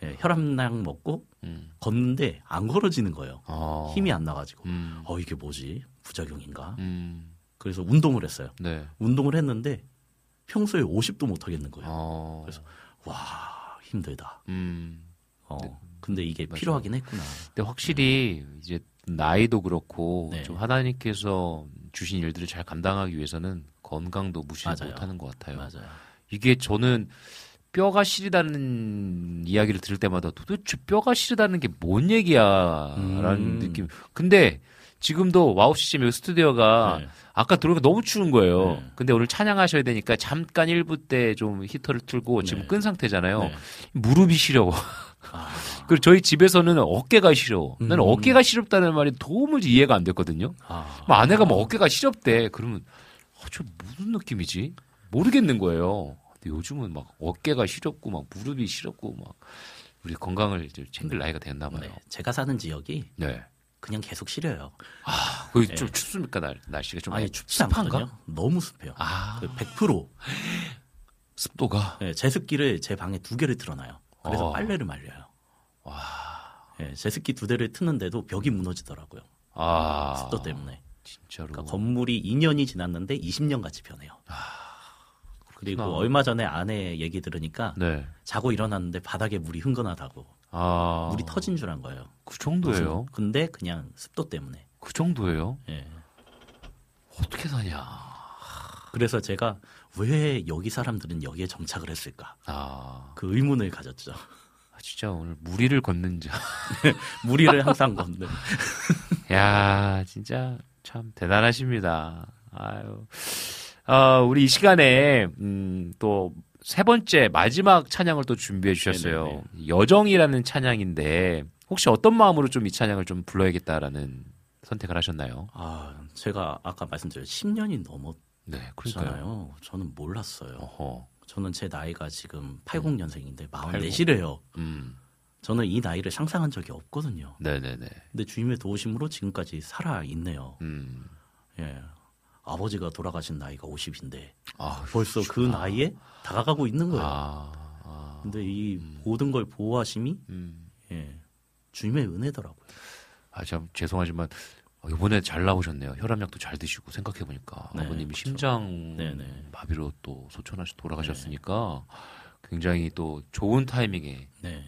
S7: 예, 혈압약 먹고
S2: 음.
S7: 걷는데 안 걸어지는 거예요.
S2: 어.
S7: 힘이 안 나가지고
S2: 음,
S7: 어 이게 뭐지 부작용인가?
S2: 음,
S7: 그래서 운동을 했어요.
S2: 네.
S7: 운동을 했는데 평소에 50도 못 하겠는 거예요.
S2: 어.
S7: 그래서 와 힘들다.
S2: 음.
S7: 어
S2: 네.
S7: 근데 이게
S2: 맞아요.
S7: 필요하긴 했구나.
S2: 근데 확실히 이제 나이도 그렇고
S7: 네.
S2: 좀 하나님께서 주신 일들을 잘 감당하기 위해서는 건강도 무시. 못하는 것 같아요.
S7: 맞아요.
S2: 이게 저는 뼈가 시리다는 이야기를 들을 때마다 도대체 뼈가 시리다는 게 뭔 얘기야라는
S7: 음.
S2: 느낌. 근데 지금도 와우 CCM 스튜디오가
S7: 네.
S2: 아까 들어오니까 너무 추운 거예요.
S7: 네.
S2: 근데 오늘 찬양하셔야 되니까 잠깐 1부 때 좀 히터를 틀고 지금
S7: 네.
S2: 끈 상태잖아요.
S7: 네.
S2: 무릎이 시려워.
S7: 아,
S2: 그리고 저희 집에서는 어깨가 시려워. 나는
S7: 음.
S2: 어깨가 시렵다는 말이 도무지 이해가 안 됐거든요.
S7: 아,
S2: 뭐 아내가 뭐 어깨가 시렵대. 그러면 어, 저 무슨 느낌이지? 모르겠는 거예요. 근데 요즘은 막 어깨가 시렵고 막 무릎이 시렵고 막 우리 건강을 이제 챙길 나이가 됐나 봐요.
S7: 네. 제가 사는 지역이
S2: 네.
S7: 그냥 계속 시려요.
S2: 거기
S7: 네.
S2: 좀 춥습니까 날 날씨가 좀
S7: 아니 춥지
S2: 습한가?
S7: 않거든요. 너무 습해요.
S2: 아,
S7: 그100%
S2: 습도가
S7: 예, 제습기를 제 방에 두 개를 틀어놔요. 그래서
S2: 어.
S7: 빨래를 말려요. 예, 제습기 두 대를 트는데도 벽이 무너지더라고요.
S2: 아
S7: 습도 때문에.
S2: 진짜로
S7: 그러니까 건물이 2년이 지났는데 20년 같이 변해요. 그리고
S2: 그렇구나.
S7: 얼마 전에 아내 얘기 들으니까
S2: 네.
S7: 자고 일어났는데 바닥에 물이 흥건하다고
S2: 아
S7: 물이 터진 줄 안 거예요.
S2: 그 정도예요.
S7: 근데 그냥 습도 때문에.
S2: 그 정도예요.
S7: 예.
S2: 어떻게 사냐.
S7: 그래서 제가 왜 여기 사람들은 여기에 정착을 했을까?
S2: 아
S7: 그 의문을 가졌죠.
S2: 아, 진짜 오늘 무리를 걷는 자.
S7: 무리를 항상 걷는.
S2: 야, 진짜 참 대단하십니다. 아유. 어, 우리 이 시간에, 음, 또, 세 번째, 마지막 찬양을 또 준비해 주셨어요. 여정이라는 찬양인데, 혹시 어떤 마음으로 좀 이 찬양을 좀 불러야겠다라는 선택을 하셨나요?
S7: 아, 제가 아까 말씀드린 10년이
S2: 네, 그러니까요.
S7: 넘었잖아요. 저는 몰랐어요.
S2: 어허.
S7: 저는 제 나이가 지금 80년생인데 44시래요.
S2: 음,
S7: 저는 이 나이를 상상한 적이 없거든요.
S2: 네네네.
S7: 근데 주님의 도우심으로 지금까지 살아 있네요.
S2: 음,
S7: 예. 아버지가 돌아가신 나이가 50인데
S2: 아,
S7: 벌써 그 나이에 다가가고 있는 거예요.
S2: 아, 아,
S7: 근데 이 모든 걸 보호하심이
S2: 음.
S7: 예. 주님의 은혜더라고요.
S2: 아, 참, 죄송하지만, 어, 이번에 잘 나오셨네요. 혈압약도 잘 드시고, 생각해 보니까.
S7: 네,
S2: 아버님이
S7: 그쵸.
S2: 심장
S7: 네네.
S2: 마비로 또 소천하셔 돌아가셨으니까, 굉장히 또 좋은 타이밍에,
S7: 네.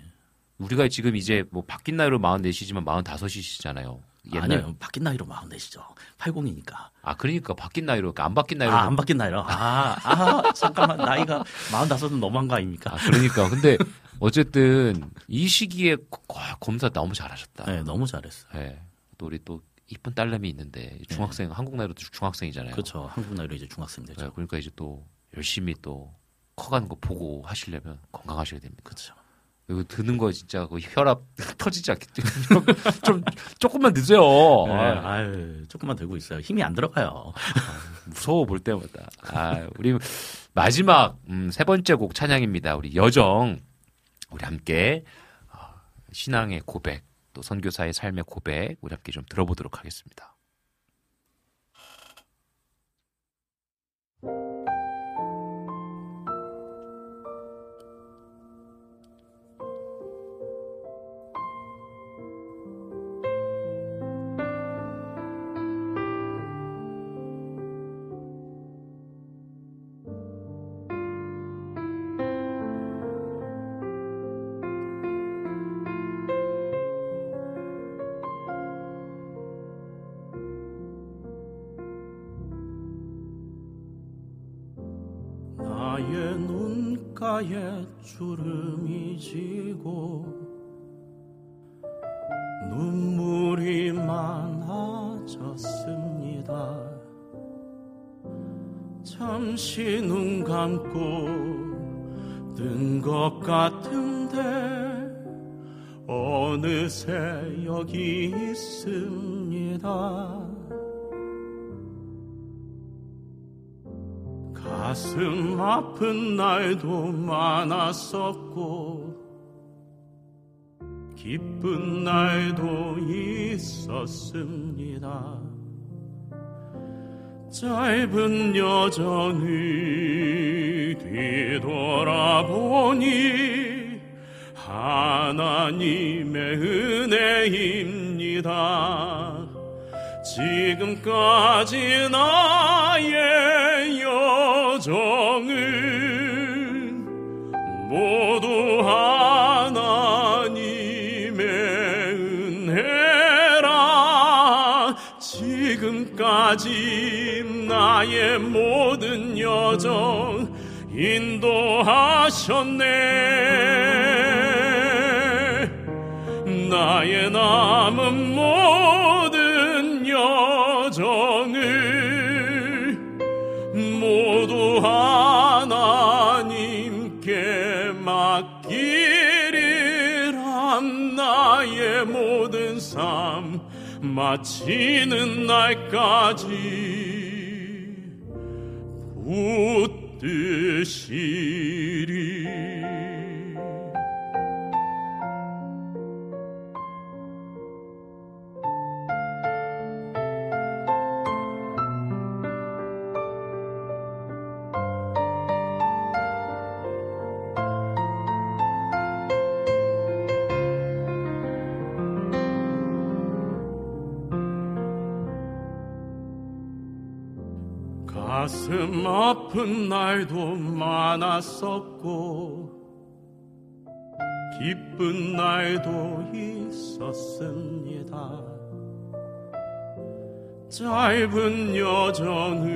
S2: 우리가 지금 이제 뭐 바뀐 나이로 44시지만 45이시잖아요.
S7: 아니요. 바뀐 나이로 44시죠. 80이니까.
S2: 아, 그러니까 바뀐 나이로, 그러니까 안 바뀐 나이로.
S7: 아, 안 바뀐 나이로. 아, 아, 잠깐만. 나이가 45은 너무한 거 아닙니까?
S2: 아, 그러니까. 근데, 어쨌든, 이 시기에 거- 검사 너무 잘하셨다.
S7: 네, 너무 잘했어요.
S2: 네. 또 우리 또, 이쁜 딸내미 있는데, 중학생, 한국 나이로 중학생이잖아요.
S7: 그렇죠. 한국 나이로 이제 중학생 되죠.
S2: 네, 그러니까 이제 또 열심히 또 커가는 거 보고 하시려면 건강하셔야 됩니다.
S7: 그렇죠.
S2: 이거 드는 거 진짜 그 혈압 터지지 않겠죠? 좀 조금만 드세요.
S7: 네,
S2: 아,
S7: 아유, 조금만 들고 있어요. 힘이 안 들어가요.
S2: 무서워 볼 때마다. 아, 우리 마지막 음, 세 번째 곡 찬양입니다. 우리 여정 우리 함께 어, 신앙의 고백 또 선교사의 삶의 고백 우리 함께 좀 들어보도록 하겠습니다.
S8: 아픈 날도 많았었고 기쁜 날도 있었습니다. 짧은 여정을 뒤돌아보니 하나님의 은혜입니다. 지금까지 나의 여정은 모두 하나님의 은혜라. 지금까지 나의 모든 여정 인도하셨네. 나의 남은 모 모든 삶 마치는 날까지 붙드시리 가슴 아픈 날도 많았었고 기쁜 날도 있었습니다. 짧은 여정을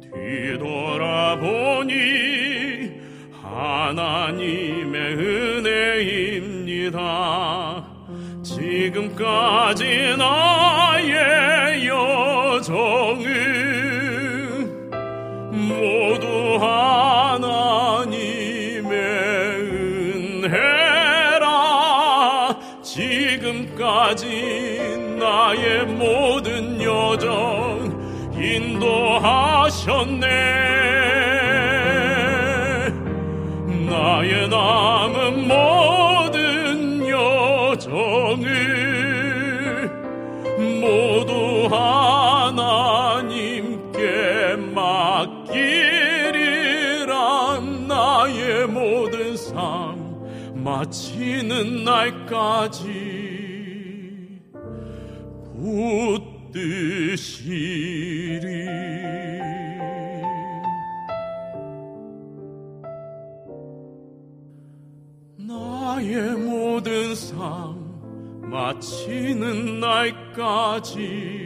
S8: 뒤돌아보니 하나님의 은혜입니다. 지금까지 나의 여정은 모두 하나님의 은혜라. 지금까지 나의 모든 여정 인도하셨네. 나의 남은 모 날까지 붙드시리. 나의 모든 삶 마치는 날까지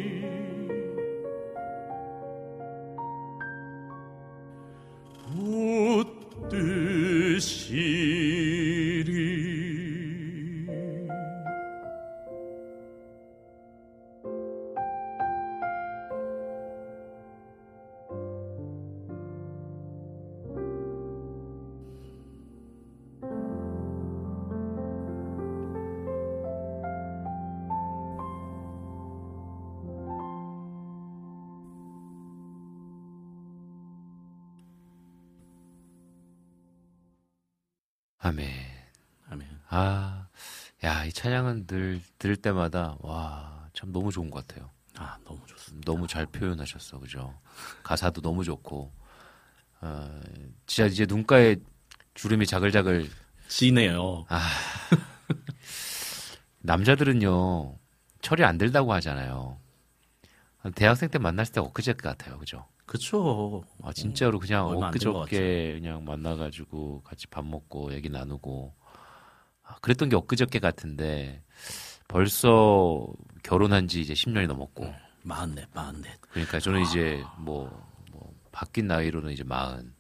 S2: 찬양은 늘 들을 때마다 와, 참 너무 좋은 것 같아요.
S7: 아, 너무 좋습니다.
S2: 너무 잘 표현하셨어, 그죠? 가사도 너무 좋고, 어, 진짜 이제 눈가에 주름이 자글자글.
S7: 지네요.
S2: 아, 남자들은요 철이 안 들다고 하잖아요. 대학생 때 만났을 때 엊그제 같아요, 그죠?
S7: 그쵸.
S2: 아, 진짜로 그냥
S7: 안된것
S2: 엊그저께 그냥 만나가지고 같이 밥 먹고 얘기 나누고 아, 그랬던 게 엊그저께 같은데 벌써 결혼한 지 이제 10년이 넘었고.
S7: 마흔넷, 마흔넷.
S2: 그러니까 저는 이제 뭐, 뭐 바뀐 나이로는 이제 마흔.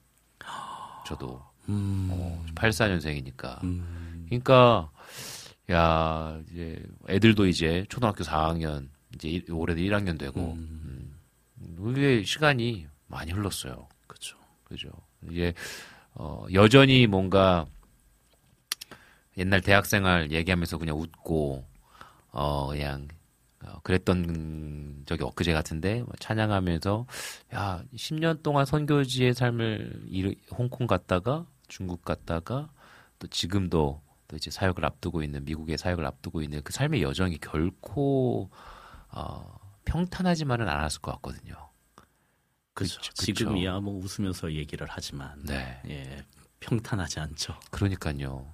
S2: 저도.
S7: 음,
S2: 어, 84년생이니까.
S7: 음,
S2: 그러니까 야 이제 애들도 이제 초등학교 4학년 이제 일- 올해도 1학년 되고.
S7: 음,
S2: 음, 우리의 시간이 많이 흘렀어요.
S7: 그쵸.
S2: 그죠. 이제 어, 여전히 뭔가 옛날 대학생활 얘기하면서 그냥 웃고 어 그냥 어, 그랬던 적이 엊그제 같은데 뭐 찬양하면서 야 10년 동안 선교지의 삶을 이- 홍콩 갔다가 중국 갔다가 또 지금도 또 이제 사역을 앞두고 있는 미국의 사역을 앞두고 있는 그 삶의 여정이 결코 어, 평탄하지만은 않았을 것 같거든요.
S7: 그죠.
S2: 그쵸.
S7: 지금이야 뭐 웃으면서 얘기를 하지만
S2: 네.
S7: 예, 평탄하지 않죠.
S2: 그러니까요.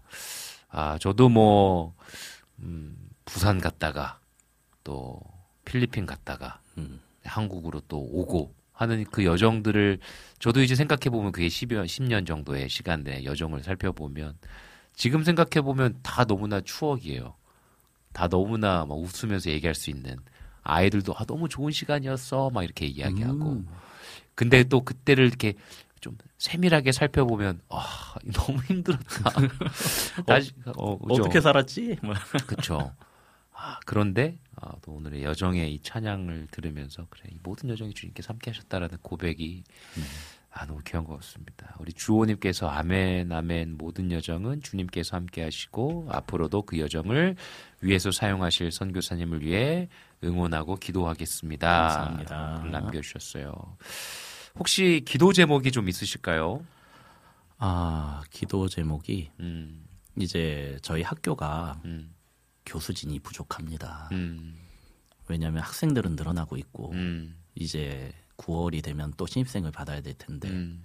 S2: 아, 저도 뭐, 음, 부산 갔다가 또 필리핀 갔다가
S7: 음,
S2: 한국으로 또 오고 하는 그 여정들을 저도 이제 생각해보면 그게 10여, 10년 정도의 시간 내 여정을 살펴보면 지금 생각해보면 다 너무나 추억이에요. 다 너무나 막 웃으면서 얘기할 수 있는 아이들도 아, 너무 좋은 시간이었어. 막 이렇게 이야기하고.
S7: 음,
S2: 근데 또 그때를 이렇게 좀 세밀하게 살펴보면 아 너무 힘들었다. 다시 어, 그죠?
S7: 어떻게 살았지? 뭐.
S2: 그쵸. 아, 그런데 아, 또 오늘의 여정의 이 찬양을 들으면서 그래 이 모든 여정이 주님께서 함께 하셨다라는 고백이 아 너무 귀한 것 같습니다. 우리 주호님께서 아멘 아멘 모든 여정은 주님께서 함께 하시고 앞으로도 그 여정을 위해서 사용하실 선교사님을 위해 응원하고 기도하겠습니다.
S7: 감사합니다.
S2: 글 남겨주셨어요. 혹시 기도 제목이 좀 있으실까요?
S7: 아, 기도 제목이
S2: 음,
S7: 이제 저희 학교가
S2: 음,
S7: 교수진이 부족합니다.
S2: 음,
S7: 왜냐하면 학생들은 늘어나고 있고
S2: 음,
S7: 이제 9월이 되면 또 신입생을 받아야 될 텐데
S2: 음,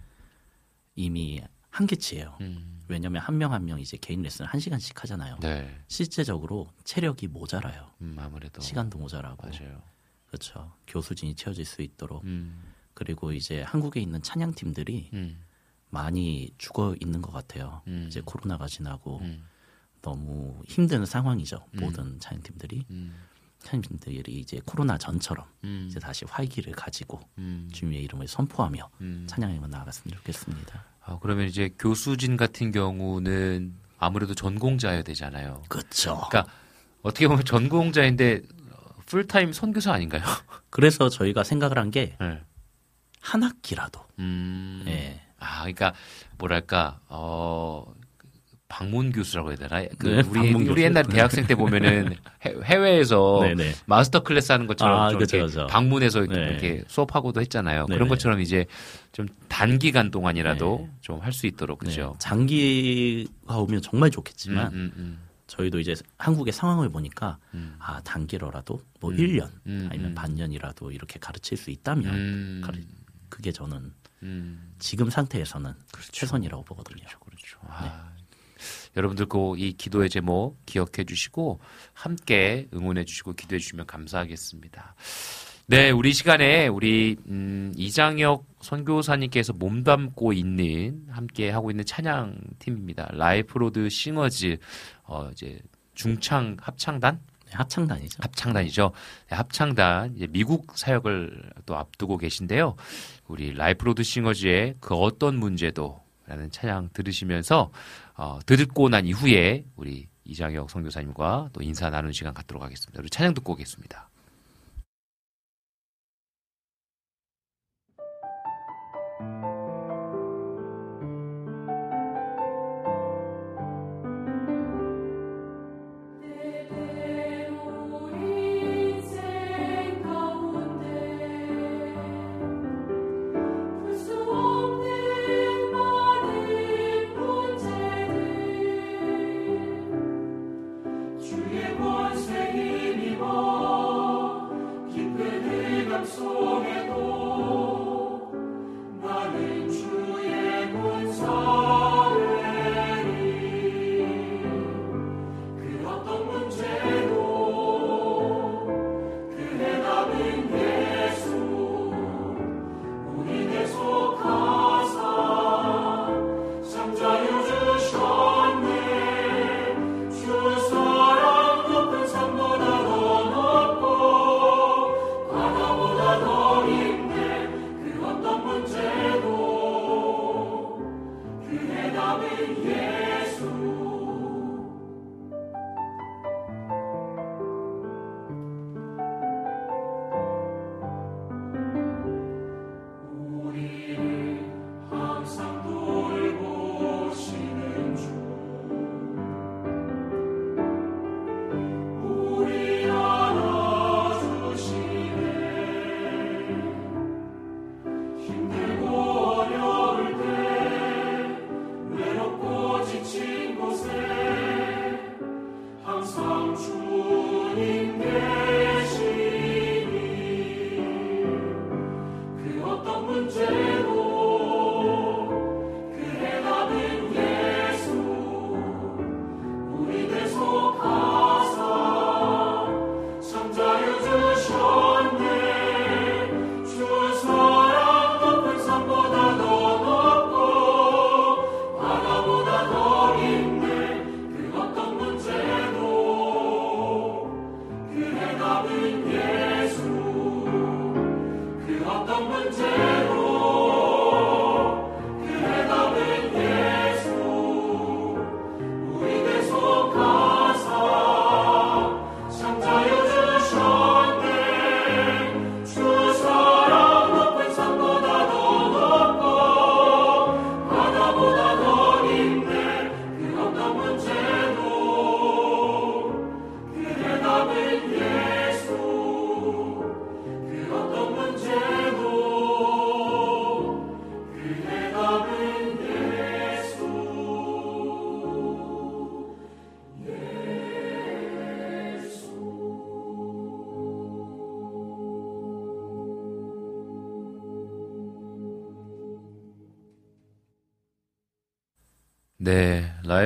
S7: 이미 한계치예요.
S2: 음.
S7: 왜냐하면 한명 한 명 이제 개인 레슨을 한 시간씩 하잖아요.
S2: 네,
S7: 실제적으로 체력이 모자라요.
S2: 음, 아무래도
S7: 시간도 모자라고.
S2: 맞아요.
S7: 그렇죠. 교수진이 채워질 수 있도록.
S2: 음,
S7: 그리고 이제 한국에 있는 찬양팀들이
S2: 음.
S7: 많이 죽어 있는 것 같아요.
S2: 음.
S7: 이제 코로나가 지나고
S2: 음.
S7: 너무 힘든 상황이죠.
S2: 음.
S7: 모든 찬양팀들이
S2: 음.
S7: 찬양팀들이 이제 코로나 전처럼
S2: 음.
S7: 이제 다시 활기를 가지고
S2: 음.
S7: 주님의 이름을 선포하며
S2: 음.
S7: 찬양에만 나아갔으면 좋겠습니다.
S2: 아, 그러면 이제 교수진 같은 경우는 아무래도 전공자여야 되잖아요.
S7: 그렇죠.
S2: 그러니까 어떻게 보면 전공자인데 어, 풀타임 선교사 아닌가요?
S7: 그래서 저희가 생각을 한게 한
S2: 네.
S7: 학기라도
S2: 음.
S7: 예.
S2: 아, 그러니까 뭐랄까 어 방문 교수라고 해야 되나? 그
S7: 네,
S2: 우리 우리. 옛날 대학생 때 보면은 해- 해외에서
S7: 네네.
S2: 마스터 클래스 하는 것처럼
S7: 아,
S2: 이렇게
S7: 그죠.
S2: 방문해서 이렇게,
S7: 네.
S2: 이렇게 수업하고도 했잖아요.
S7: 네네.
S2: 그런 것처럼 이제 좀 단기간 동안이라도
S7: 네.
S2: 좀할 수 있도록 그죠?
S7: 네, 장기가 오면 정말 좋겠지만
S2: 음, 음,
S7: 저희도 이제 한국의 상황을 보니까
S2: 음.
S7: 아 단기로라도 뭐
S2: 음.
S7: 1년
S2: 음,
S7: 아니면
S2: 음.
S7: 반년이라도 이렇게 가르칠 수 있다면
S2: 음.
S7: 가르- 그게 저는
S2: 음.
S7: 지금 상태에서는 최선이라고 보거든요.
S2: 그렇죠. 아, 여러분들 꼭 이 기도의 제목 기억해 주시고 함께 응원해 주시고 기도해 주시면 감사하겠습니다. 네, 우리 시간에 우리 음, 이장혁 선교사님께서 몸담고 있는 함께 하고 있는 찬양 팀입니다. 라이프로드 싱어즈 어 이제 중창 합창단
S7: 네, 합창단이죠.
S2: 합창단이죠. 네, 합창단 이제 미국 사역을 또 앞두고 계신데요. 우리 라이프로드 싱어즈의 그 어떤 문제도 라는 찬양 들으시면서 어, 듣고 난 이후에 우리 이장혁 선교사님과 또 인사 나누는 시간 갖도록 하겠습니다. 우리 찬양 듣고 오겠습니다.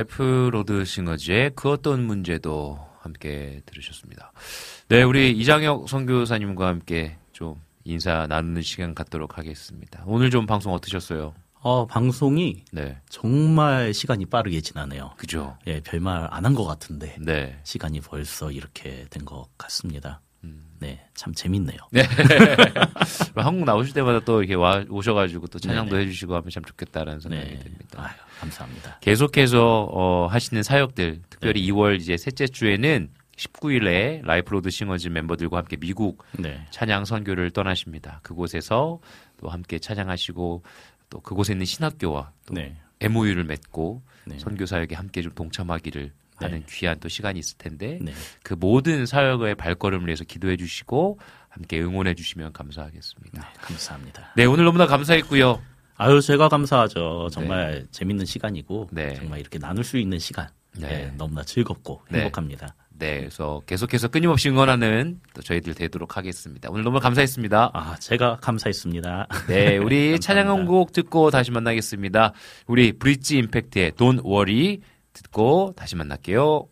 S2: 네, 라이프 로드 싱어즈의 그 어떤 문제도 함께 들으셨습니다. 네, 우리 이장혁 선교사님과 함께 좀
S10: 인사 나누는 시간 갖도록 하겠습니다. 오늘 좀 방송 어떠셨어요?
S7: 어, 방송이
S10: 네.
S7: 정말 시간이 빠르게 지나네요.
S10: 그죠?
S7: 예, 별말 안 한 것 같은데
S10: 네.
S7: 시간이 벌써 이렇게 된 것 같습니다.
S10: 음.
S7: 네, 참 재밌네요.
S10: 네. 한국 나오실 때마다 또 이렇게 와, 오셔가지고 또 찬양도
S7: 네네.
S10: 해주시고 하면 참 좋겠다라는 생각이
S7: 네. 감사합니다.
S10: 계속해서 어, 하시는 사역들, 특별히 2월 이제 셋째 주에는 19일에 라이프로드 싱어즈 멤버들과 함께 미국
S7: 네.
S10: 찬양 선교를 떠나십니다. 그곳에서 또 함께 찬양하시고 또 그곳에 있는 신학교와 또
S7: 네.
S10: MOU를 맺고
S7: 네.
S10: 선교 사역에 함께 좀 동참하기를 하는
S7: 네.
S10: 귀한 또 시간이 있을 텐데
S7: 네.
S10: 그 모든 사역의 발걸음을 위해서 기도해 주시고 함께 응원해 주시면 감사하겠습니다.
S7: 감사합니다.
S10: 네, 오늘 너무나 감사했고요.
S7: 아유, 제가 감사하죠. 정말 재밌는 시간이고
S10: 네.
S7: 정말 이렇게 나눌 수 있는 시간.
S10: 네.
S7: 네, 너무나 즐겁고
S10: 네.
S7: 행복합니다.
S10: 네, 그래서 계속해서 끊임없이 응원하는 또 저희들 되도록 하겠습니다. 오늘 너무 감사했습니다.
S7: 아, 제가 감사했습니다.
S10: 네, 우리. 찬양 한 곡 듣고 다시 만나겠습니다. 우리 브릿지 임팩트의 Don't Worry 듣고 다시 만날게요.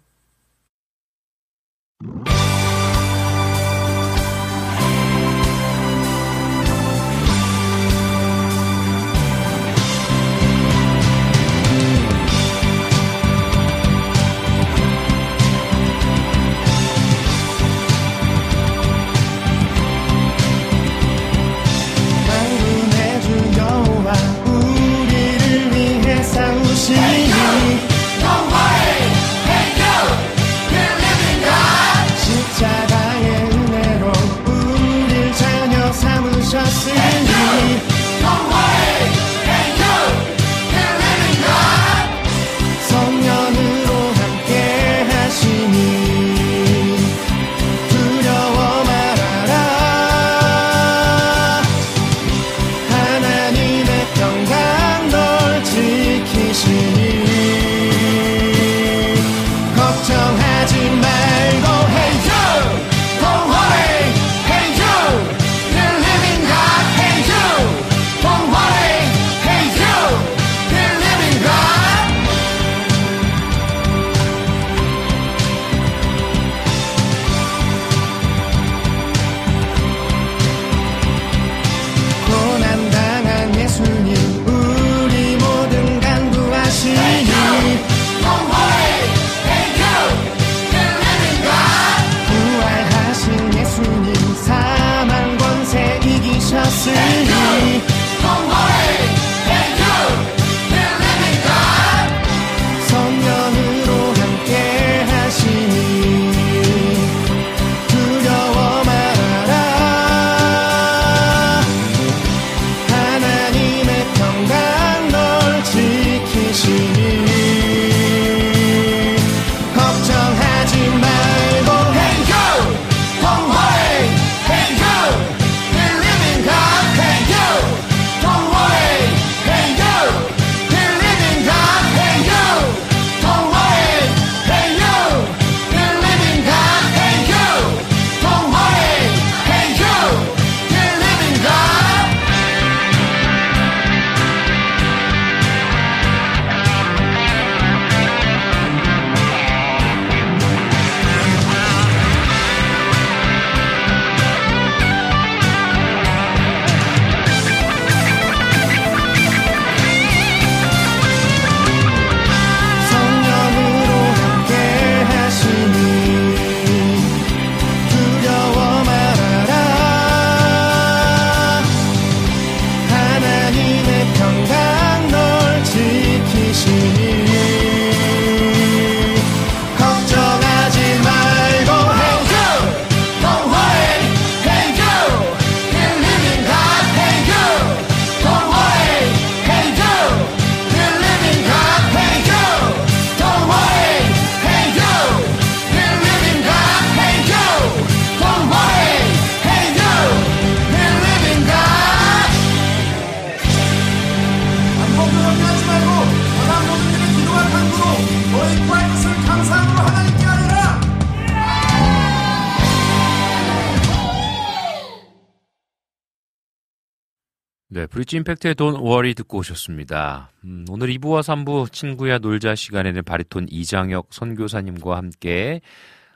S10: 네, 브릿지 임팩트의 Don't Worry 듣고 오셨습니다. 음, 오늘 2부와 3부 친구야 놀자 시간에는 바리톤 이장혁 선교사님과 함께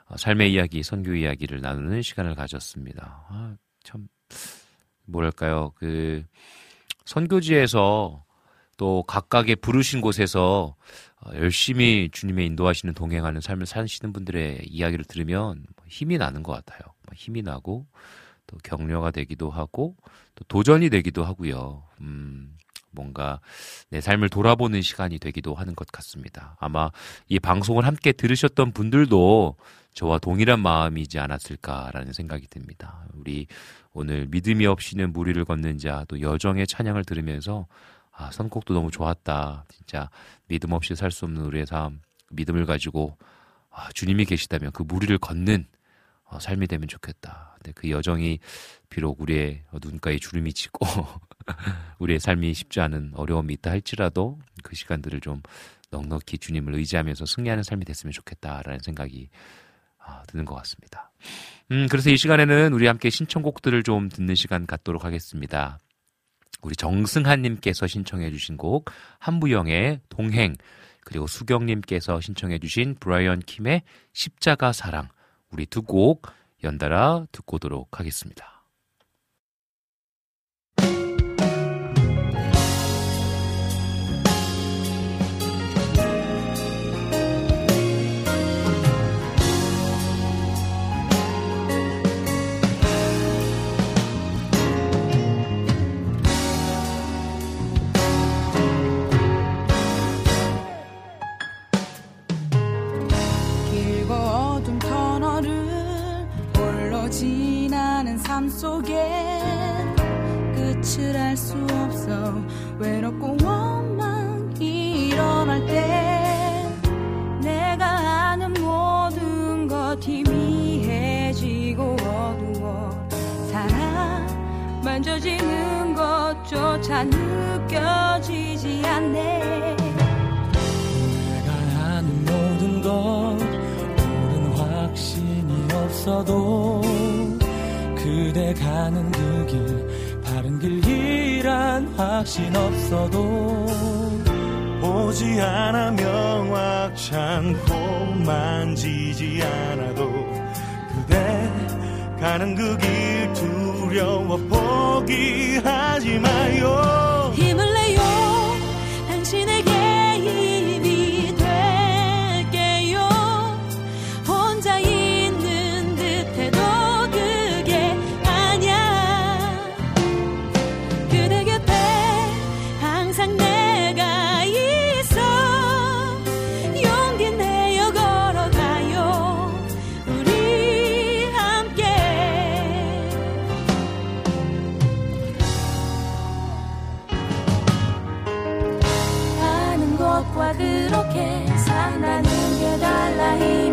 S10: 어, 삶의 이야기, 선교 이야기를 나누는 시간을 가졌습니다. 아, 참
S2: 뭐랄까요 그 선교지에서 또 각각의 부르신 곳에서 어, 열심히 주님의 인도하시는 동행하는 삶을 사시는 분들의 이야기를 들으면 힘이 나는 것 같아요. 힘이 나고 또 격려가 되기도 하고 또 도전이 되기도 하고요. 음, 뭔가 내 삶을 돌아보는 시간이 되기도 하는 것 같습니다. 아마 이 방송을 함께 들으셨던 분들도 저와 동일한 마음이지 않았을까라는 생각이 듭니다. 우리 오늘 믿음이 없이는 무리를 걷는 자 또 여정의 찬양을 들으면서 아, 선곡도 너무 좋았다. 진짜 믿음 없이 살 수 없는 우리의 삶, 믿음을 가지고 아, 주님이 계시다면 그 무리를 걷는 어, 삶이 되면 좋겠다. 근데 그 여정이 비록 우리의 눈가에 주름이 지고 우리의 삶이 쉽지 않은 어려움이 있다 할지라도 그 시간들을 좀 넉넉히 주님을 의지하면서 승리하는 삶이 됐으면 좋겠다라는 생각이 아, 드는 것 같습니다. 음, 그래서 이 시간에는 우리 함께 신청곡들을 좀 듣는 시간 갖도록 하겠습니다. 우리 정승한님께서 신청해주신 곡 한부영의 동행 그리고 수경님께서 신청해주신 브라이언 킴의 십자가 사랑 우리 두 곡 연달아 듣고 오도록 하겠습니다.
S11: 속엔 끝을 알 수 없어. 외롭고 원망 일어날 때 내가 아는 모든 것 희미해지고 어두워. 사랑 만져지는 것조차 느껴지지 않네.
S12: 내가 아는 모든 것 옳은 확신이 없어도 그대 가는 그 길 바른 길이란 확신 없어도
S13: 보지 않아 명확치 않고 만지지 않아도 그대 가는 그 길 두려워 포기하지 마요
S11: 달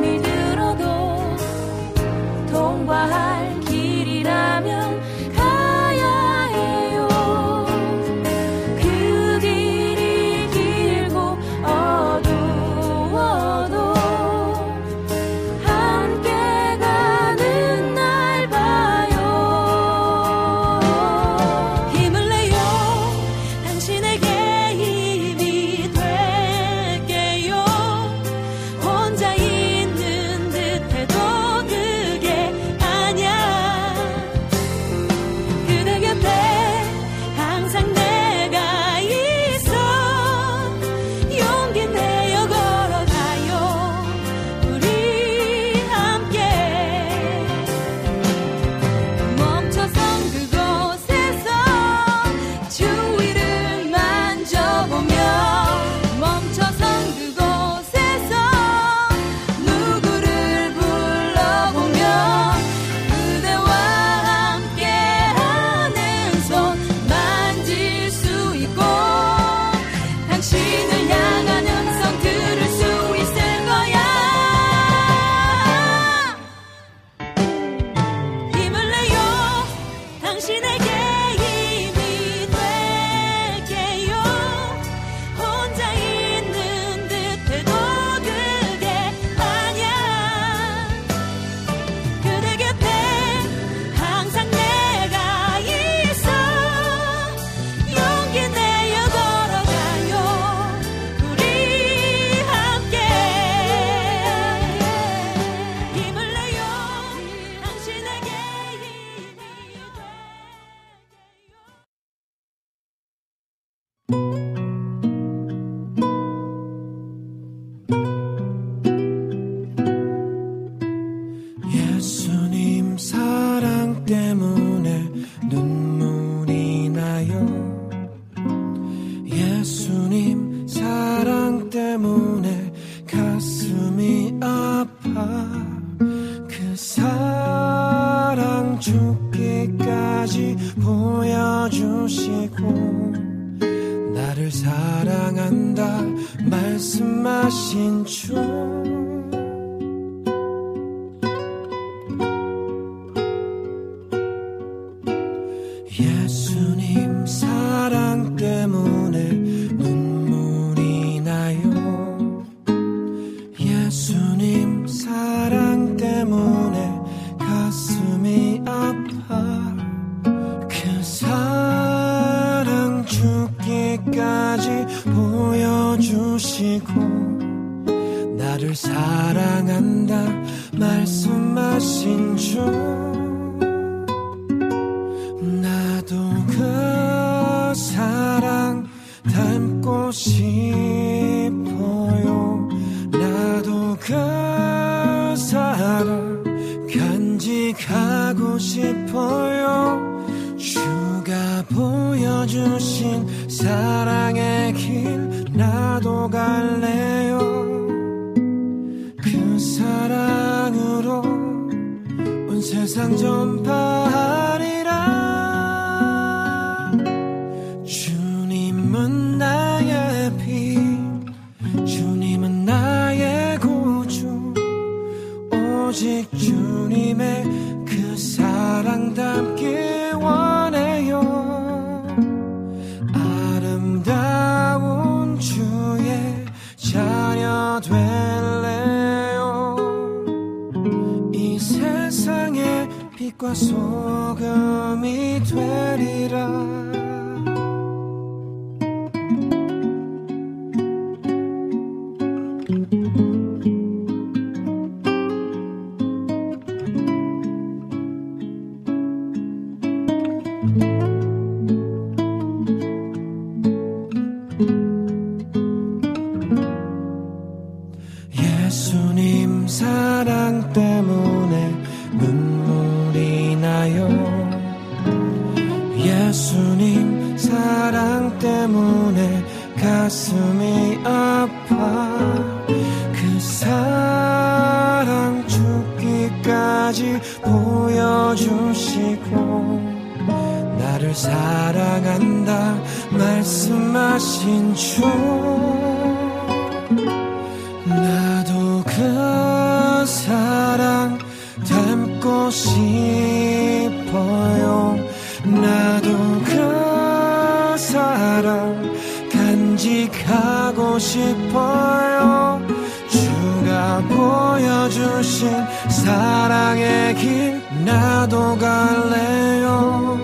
S3: 주신 사랑의 길 나도 갈래요.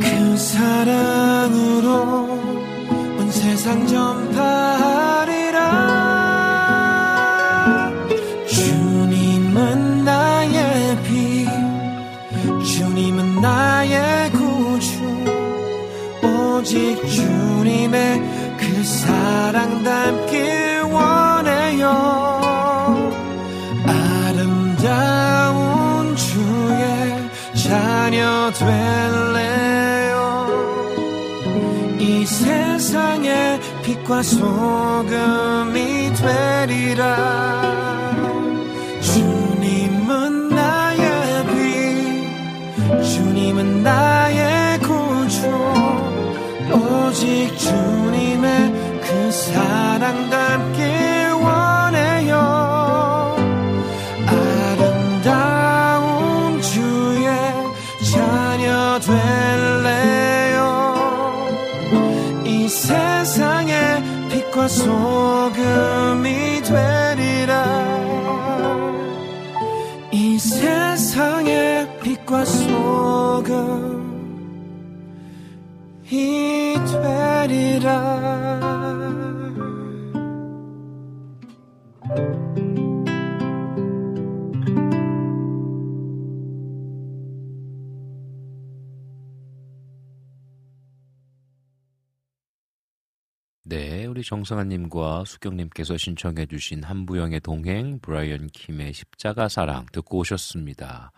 S3: 그 사랑으로 온 세상 전파하리라. 주님은 나의 비 주님은 나의 구주. 오직 주님의 그 사랑 담길 될래요. 이 세상의 빛과 소금이 되리라. 주님은 나의 빛 주님은 나의 구주. 오직 주님의 그 사랑 담
S2: 우리 정성아님과 수경님께서 신청해 주신 한부영의 동행, 브라이언 킴의 십자가 사랑 듣고 오셨습니다.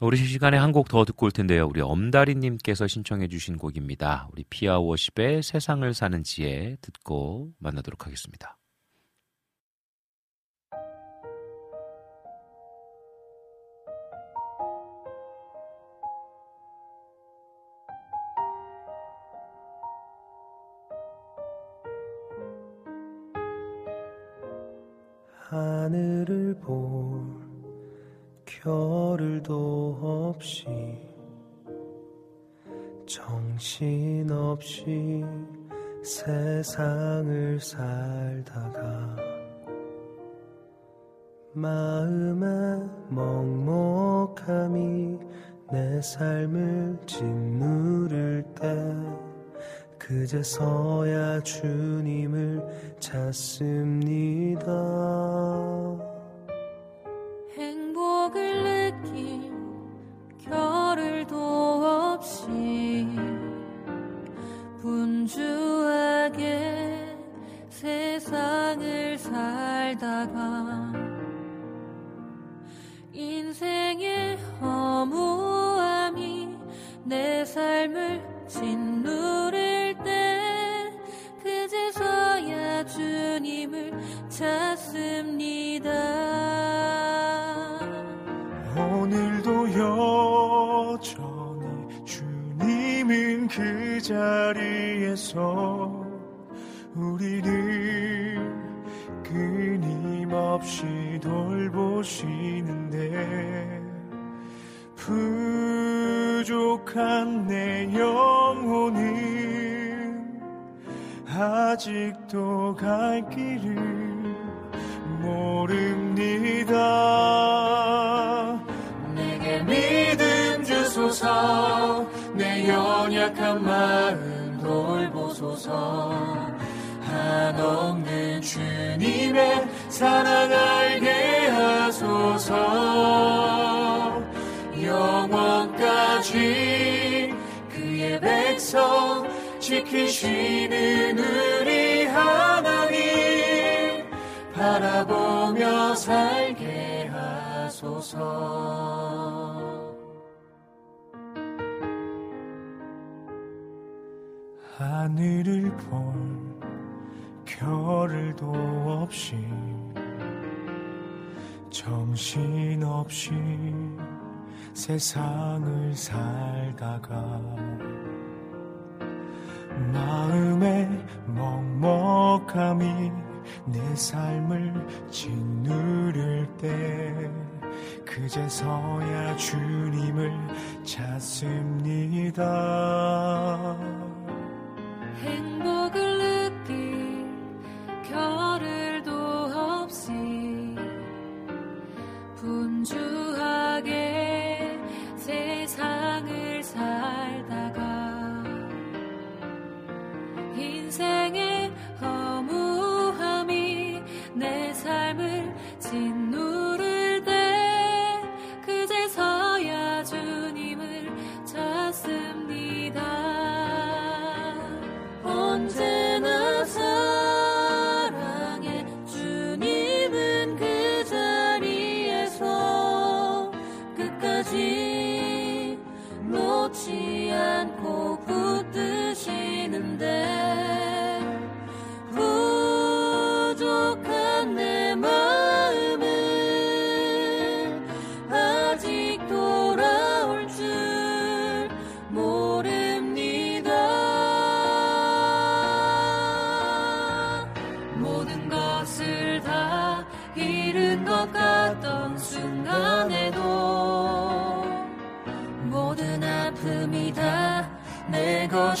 S2: 우리 시간에 한 곡 더 듣고 올 텐데요. 우리 엄다리님께서 신청해 주신 곡입니다. 우리 피아 워십의 세상을 사는 지혜 듣고 만나도록 하겠습니다.
S3: 하늘을 볼 겨를도 없이 정신없이 세상을 살다가 마음의 먹먹함이 내 삶을 짓누를 때 그제서야 주님을 찾습니다.
S14: 행복을 느낄 겨를도 없이 분주하게 세상을 살다가 인생의 허무함이 내 삶을 짓 찾습니다.
S12: 오늘도 여전히 주님은 그 자리에서 우리를 끊임없이 돌보시는데 부족한 내 영혼은 아직도 갈 길을 모릅니다. 내게 믿음 주소서. 내 연약한 마음 돌보소서. 한없는 주님의 사랑 알게 하소서. 영원까지 그의 백성 지키시는 우리 하나님 바라보며 살게 하소서. 하늘을 볼 겨를도 없이 정신없이 세상을 살다가 마음의 먹먹함이 내 삶을 짓누를 때 그제서야 주님을 찾습니다.
S14: 행복을 느낄 겨를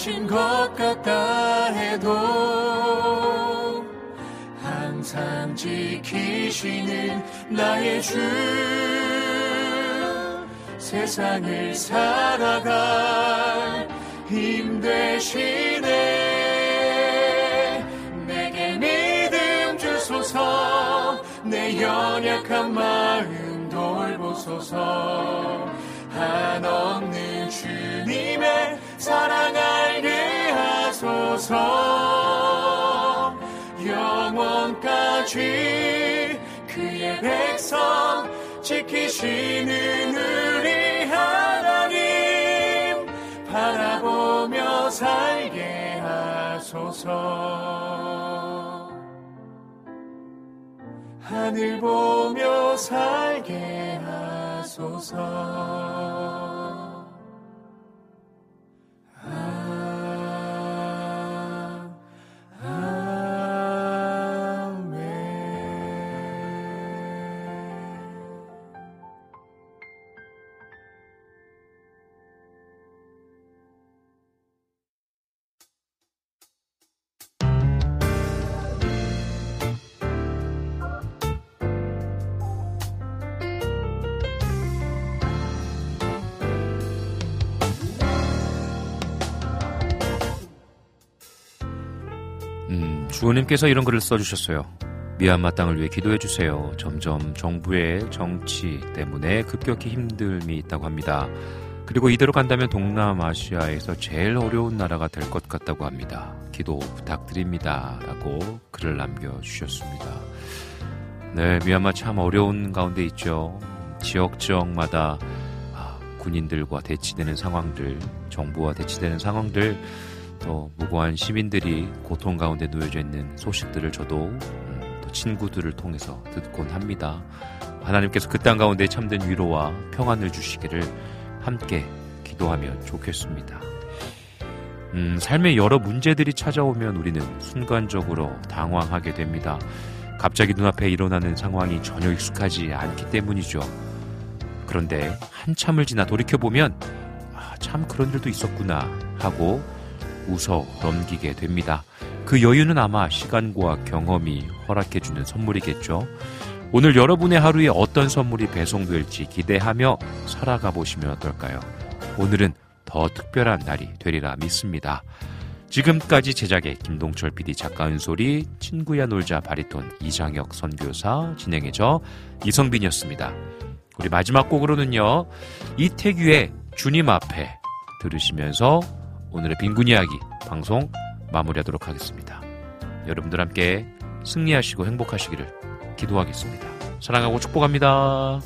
S14: 내 것인 것 같다 해도
S12: 항상 지키시는 나의 주 세상을 살아갈 힘 되시네. 내게 믿음 주소서 내 연약한 마음 돌보소서. 한없는 주님의 사랑 알게 하소서. 영원까지 그의 백성 지키시는 우리 하나님 바라보며 살게 하소서. 하늘 보며 살게 하소서 아,
S2: 주호님께서 이런 글을 써주셨어요. 미얀마 땅을 위해 기도해 주세요. 점점 정부의 정치 때문에 급격히 힘듦이 있다고 합니다. 그리고 이대로 간다면 동남아시아에서 제일 어려운 나라가 될 것 같다고 합니다. 기도 부탁드립니다. 라고 글을 남겨주셨습니다. 네, 미얀마 참 어려운 가운데 있죠. 지역 지역마다 아, 군인들과 대치되는 상황들, 정부와 대치되는 상황들, 또 무고한 시민들이 고통 가운데 놓여져 있는 소식들을 저도 음, 또 친구들을 통해서 듣곤 합니다. 하나님께서 그 땅 가운데 참된 위로와 평안을 주시기를 함께 기도하면 좋겠습니다. 음, 삶의 여러 문제들이 찾아오면 우리는 순간적으로 당황하게 됩니다. 갑자기 눈앞에 일어나는 상황이 전혀 익숙하지 않기 때문이죠. 그런데 한참을 지나 돌이켜보면, 아, 참 그런 일도 있었구나 하고 웃어 넘기게 됩니다. 그 여유는 아마 시간과 경험이 허락해주는 선물이겠죠. 오늘 여러분의 하루에 어떤 선물이 배송될지 기대하며 살아가 보시면 어떨까요? 오늘은 더 특별한 날이 되리라 믿습니다. 지금까지 제작의 김동철 PD 작가 은솔이 친구야 놀자 바리톤 이장혁 선교사 진행해줘 이성빈이었습니다. 우리 마지막 곡으로는요 이태규의 주님 앞에 들으시면서 오늘의 빈곤 이야기 방송 마무리하도록 하겠습니다. 여러분들 함께 승리하시고 행복하시기를 기도하겠습니다. 사랑하고 축복합니다.